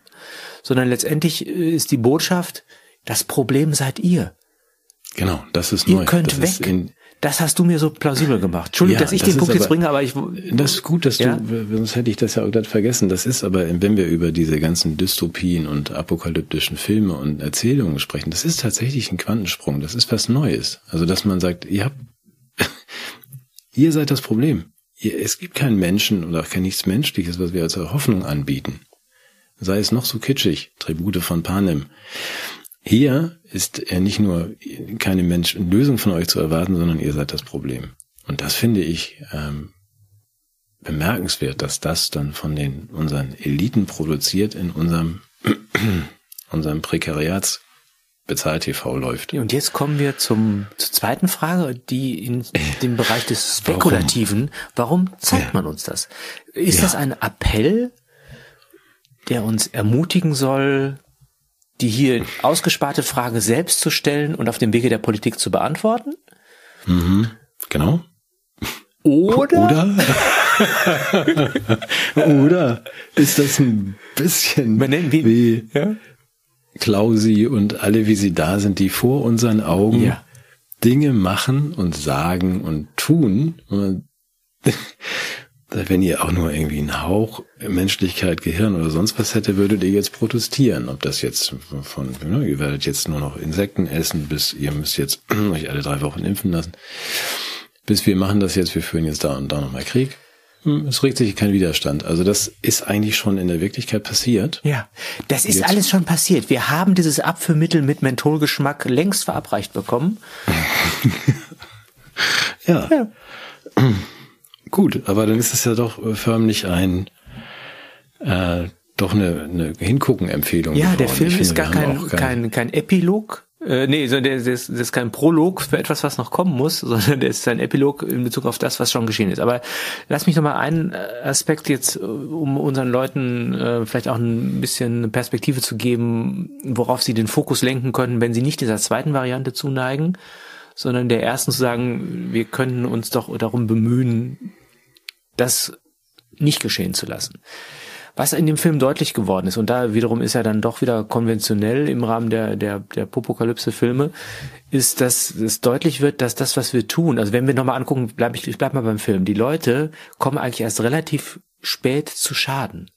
Sondern letztendlich äh, ist die Botschaft, das Problem seid ihr. Genau, das ist ihr neu. Ihr könnt das weg. In, das hast du mir so plausibel gemacht. Entschuldigung, ja, dass ich den Punkt aber, jetzt bringe, aber ich. Das ist gut, dass ja? du, sonst hätte ich das ja auch gerade vergessen. Das ist aber, wenn wir über diese ganzen Dystopien und apokalyptischen Filme und Erzählungen sprechen, das ist tatsächlich ein Quantensprung. Das ist was Neues. Also, dass man sagt, ihr habt, ihr seid das Problem. Ihr, es gibt keinen Menschen oder auch kein nichts Menschliches, was wir als Hoffnung anbieten. Sei es noch so kitschig, Tribute von Panem. Hier ist er nicht nur keine Mensch Lösung von euch zu erwarten, sondern ihr seid das Problem. Und das finde ich ähm, bemerkenswert, dass das dann von den unseren Eliten produziert in unserem unserem Prekariats bezahlt TV läuft. Und jetzt kommen wir zum zur zweiten Frage, die in dem Bereich des Spekulativen. Warum, Warum zeigt ja. man uns das? Ist ja. das ein Appell, der uns ermutigen soll, die hier ausgesparte Frage selbst zu stellen und auf dem Wege der Politik zu beantworten? Mhm, genau. Oder? Oder? Oder ist das ein bisschen wie, wie ja? Klausi und alle, wie sie da sind, die vor unseren Augen ja. Dinge machen und sagen und tun. wenn ihr auch nur irgendwie einen Hauch Menschlichkeit, Gehirn oder sonst was hätte, würdet ihr jetzt protestieren. Ob das jetzt von, ne, ihr werdet jetzt nur noch Insekten essen, bis ihr müsst jetzt euch alle drei Wochen impfen lassen. Bis wir machen das jetzt, wir führen jetzt da und da nochmal Krieg. Hm, es regt sich kein Widerstand. Also das ist eigentlich schon in der Wirklichkeit passiert. Ja, das ist Jetzt. alles schon passiert. Wir haben dieses Abführmittel mit Mentholgeschmack längst verabreicht bekommen. ja. ja. Gut, aber dann ist es ja doch förmlich ein äh, doch eine, eine Hingucken-Empfehlung. Ja, geworden. der Film finde, ist gar kein, kein, kein Epilog, äh, nee, so der, der, ist, das ist kein Prolog für etwas, was noch kommen muss, sondern der ist ein Epilog in Bezug auf das, was schon geschehen ist. Aber lass mich noch mal einen Aspekt jetzt, äh, um unseren Leuten äh, vielleicht auch ein bisschen Perspektive zu geben, worauf sie den Fokus lenken können, wenn sie nicht dieser zweiten Variante zuneigen, sondern der ersten zu sagen, wir können uns doch darum bemühen, das nicht geschehen zu lassen. Was in dem Film deutlich geworden ist, und da wiederum ist er dann doch wieder konventionell im Rahmen der, der, der Popokalypse-Filme, ist, dass es deutlich wird, dass das, was wir tun, also wenn wir nochmal angucken, bleib ich, ich bleib mal beim Film, die Leute kommen eigentlich erst relativ spät zu Schaden.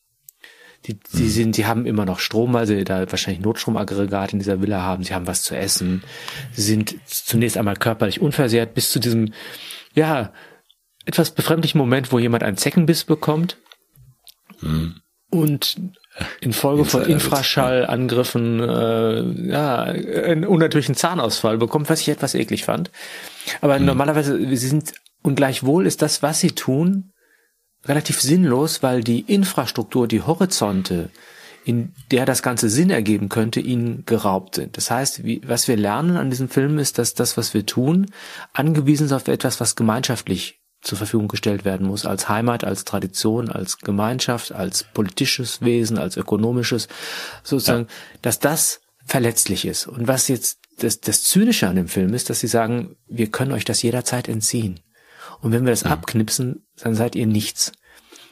Die, die mhm. sind, die haben immer noch Strom, weil sie da wahrscheinlich Notstromaggregat in dieser Villa haben. Sie haben was zu essen. Sie sind zunächst einmal körperlich unversehrt bis zu diesem, ja, etwas befremdlichen Moment, wo jemand einen Zeckenbiss bekommt. Mhm und infolge von Infraschallangriffen äh, ja einen unnatürlichen Zahnausfall bekommt, was ich etwas eklig fand. Aber mhm. normalerweise sie sind und gleichwohl ist das, was sie tun, relativ sinnlos, weil die Infrastruktur, die Horizonte, in der das Ganze Sinn ergeben könnte, ihnen geraubt sind. Das heißt, wie, was wir lernen an diesem Film ist, dass das, was wir tun, angewiesen ist auf etwas, was gemeinschaftlich zur Verfügung gestellt werden muss, als Heimat, als Tradition, als Gemeinschaft, als politisches Wesen, als ökonomisches, sozusagen, ja. dass das verletzlich ist. Und was jetzt das, das Zynische an dem Film ist, dass sie sagen, wir können euch das jederzeit entziehen. Und wenn wir das ja. abknipsen, dann seid ihr nichts.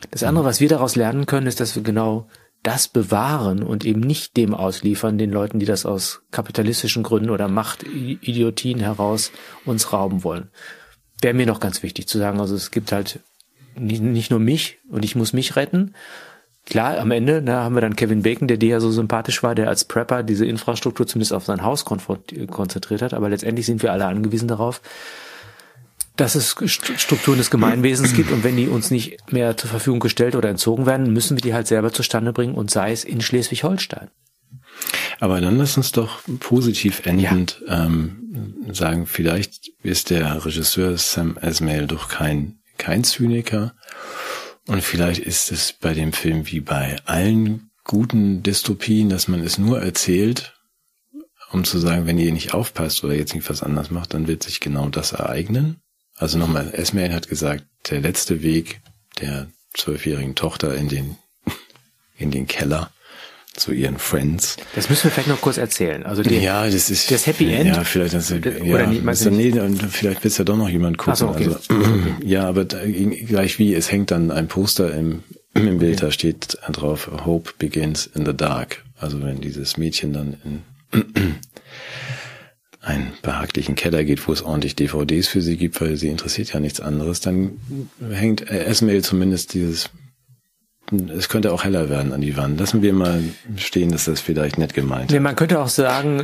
Das andere, was wir daraus lernen können, ist, dass wir genau das bewahren und eben nicht dem ausliefern, den Leuten, die das aus kapitalistischen Gründen oder Machtidiotien heraus uns rauben wollen wäre mir noch ganz wichtig zu sagen. Also es gibt halt nicht, nicht nur mich und ich muss mich retten. Klar, am Ende da haben wir dann Kevin Bacon, der dir ja so sympathisch war, der als Prepper diese Infrastruktur zumindest auf sein Haus konzentriert hat. Aber letztendlich sind wir alle angewiesen darauf, dass es Strukturen des Gemeinwesens gibt und wenn die uns nicht mehr zur Verfügung gestellt oder entzogen werden, müssen wir die halt selber zustande bringen und sei es in Schleswig-Holstein. Aber dann lass uns doch positiv endend ja. ähm, sagen, vielleicht ist der Regisseur Sam Esmail doch kein, kein Zyniker. Und vielleicht ist es bei dem Film wie bei allen guten Dystopien, dass man es nur erzählt, um zu sagen, wenn ihr nicht aufpasst oder jetzt nicht was anders macht, dann wird sich genau das ereignen. Also nochmal, Esmail hat gesagt, der letzte Weg der zwölfjährigen Tochter in den, in den Keller zu ihren Friends. Das müssen wir vielleicht noch kurz erzählen. Also die, ja, das ist das Happy End. Ja, vielleicht das, ja, oder nicht, das, nee, vielleicht wird ja doch noch jemand gucken. So, okay. also, ja, aber da, gleich wie es hängt dann ein Poster im im Bild, okay. da steht drauf Hope begins in the dark. Also wenn dieses Mädchen dann in einen behaglichen Keller geht, wo es ordentlich DVDs für sie gibt, weil sie interessiert ja nichts anderes, dann hängt Esmail zumindest dieses es könnte auch heller werden an die Wand. Lassen wir mal stehen, dass das vielleicht nett gemeint ist. Ja, man könnte auch sagen,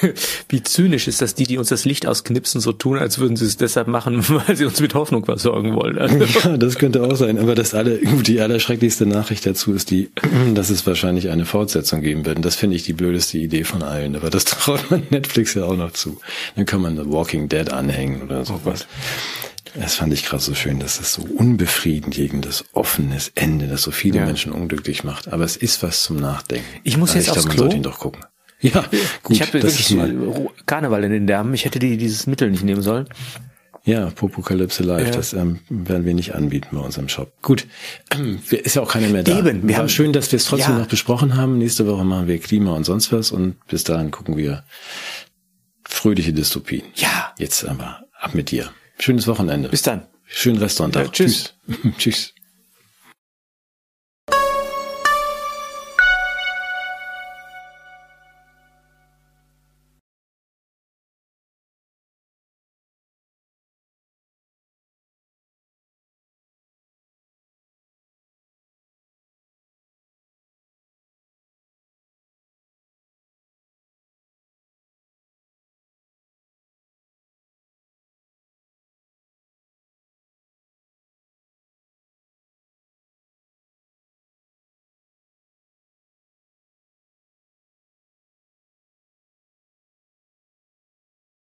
wie zynisch ist das, die, die uns das Licht ausknipsen, so tun, als würden sie es deshalb machen, weil sie uns mit Hoffnung versorgen wollen. Also ja, das könnte auch sein. Aber das alle, die allerschrecklichste Nachricht dazu ist die, dass es wahrscheinlich eine Fortsetzung geben wird. Und das finde ich die blödeste Idee von allen. Aber das traut man Netflix ja auch noch zu. Dann kann man The Walking Dead anhängen oder sowas. Oh das fand ich gerade so schön, dass es so unbefriedigendes, offenes Ende, das so viele ja. Menschen unglücklich macht. Aber es ist was zum Nachdenken. Ich muss jetzt ich aufs glaub, Klo. Man sollte ihn doch gucken. Ja, gut. Ich habe wirklich Karneval in den Därmen. Ich hätte die, dieses Mittel nicht nehmen sollen. Ja, Popokalypse Live, ja. das ähm, werden wir nicht anbieten bei unserem Shop. Gut, ähm, ist ja auch keiner mehr da. Eben, wir War haben, schön, dass wir es trotzdem ja. noch besprochen haben. Nächste Woche machen wir Klima und sonst was und bis dahin gucken wir fröhliche Dystopien. Ja. Jetzt aber ab mit dir. Schönes Wochenende. Bis dann. Schönen Restaurant. Ja, tschüss. tschüss. tschüss.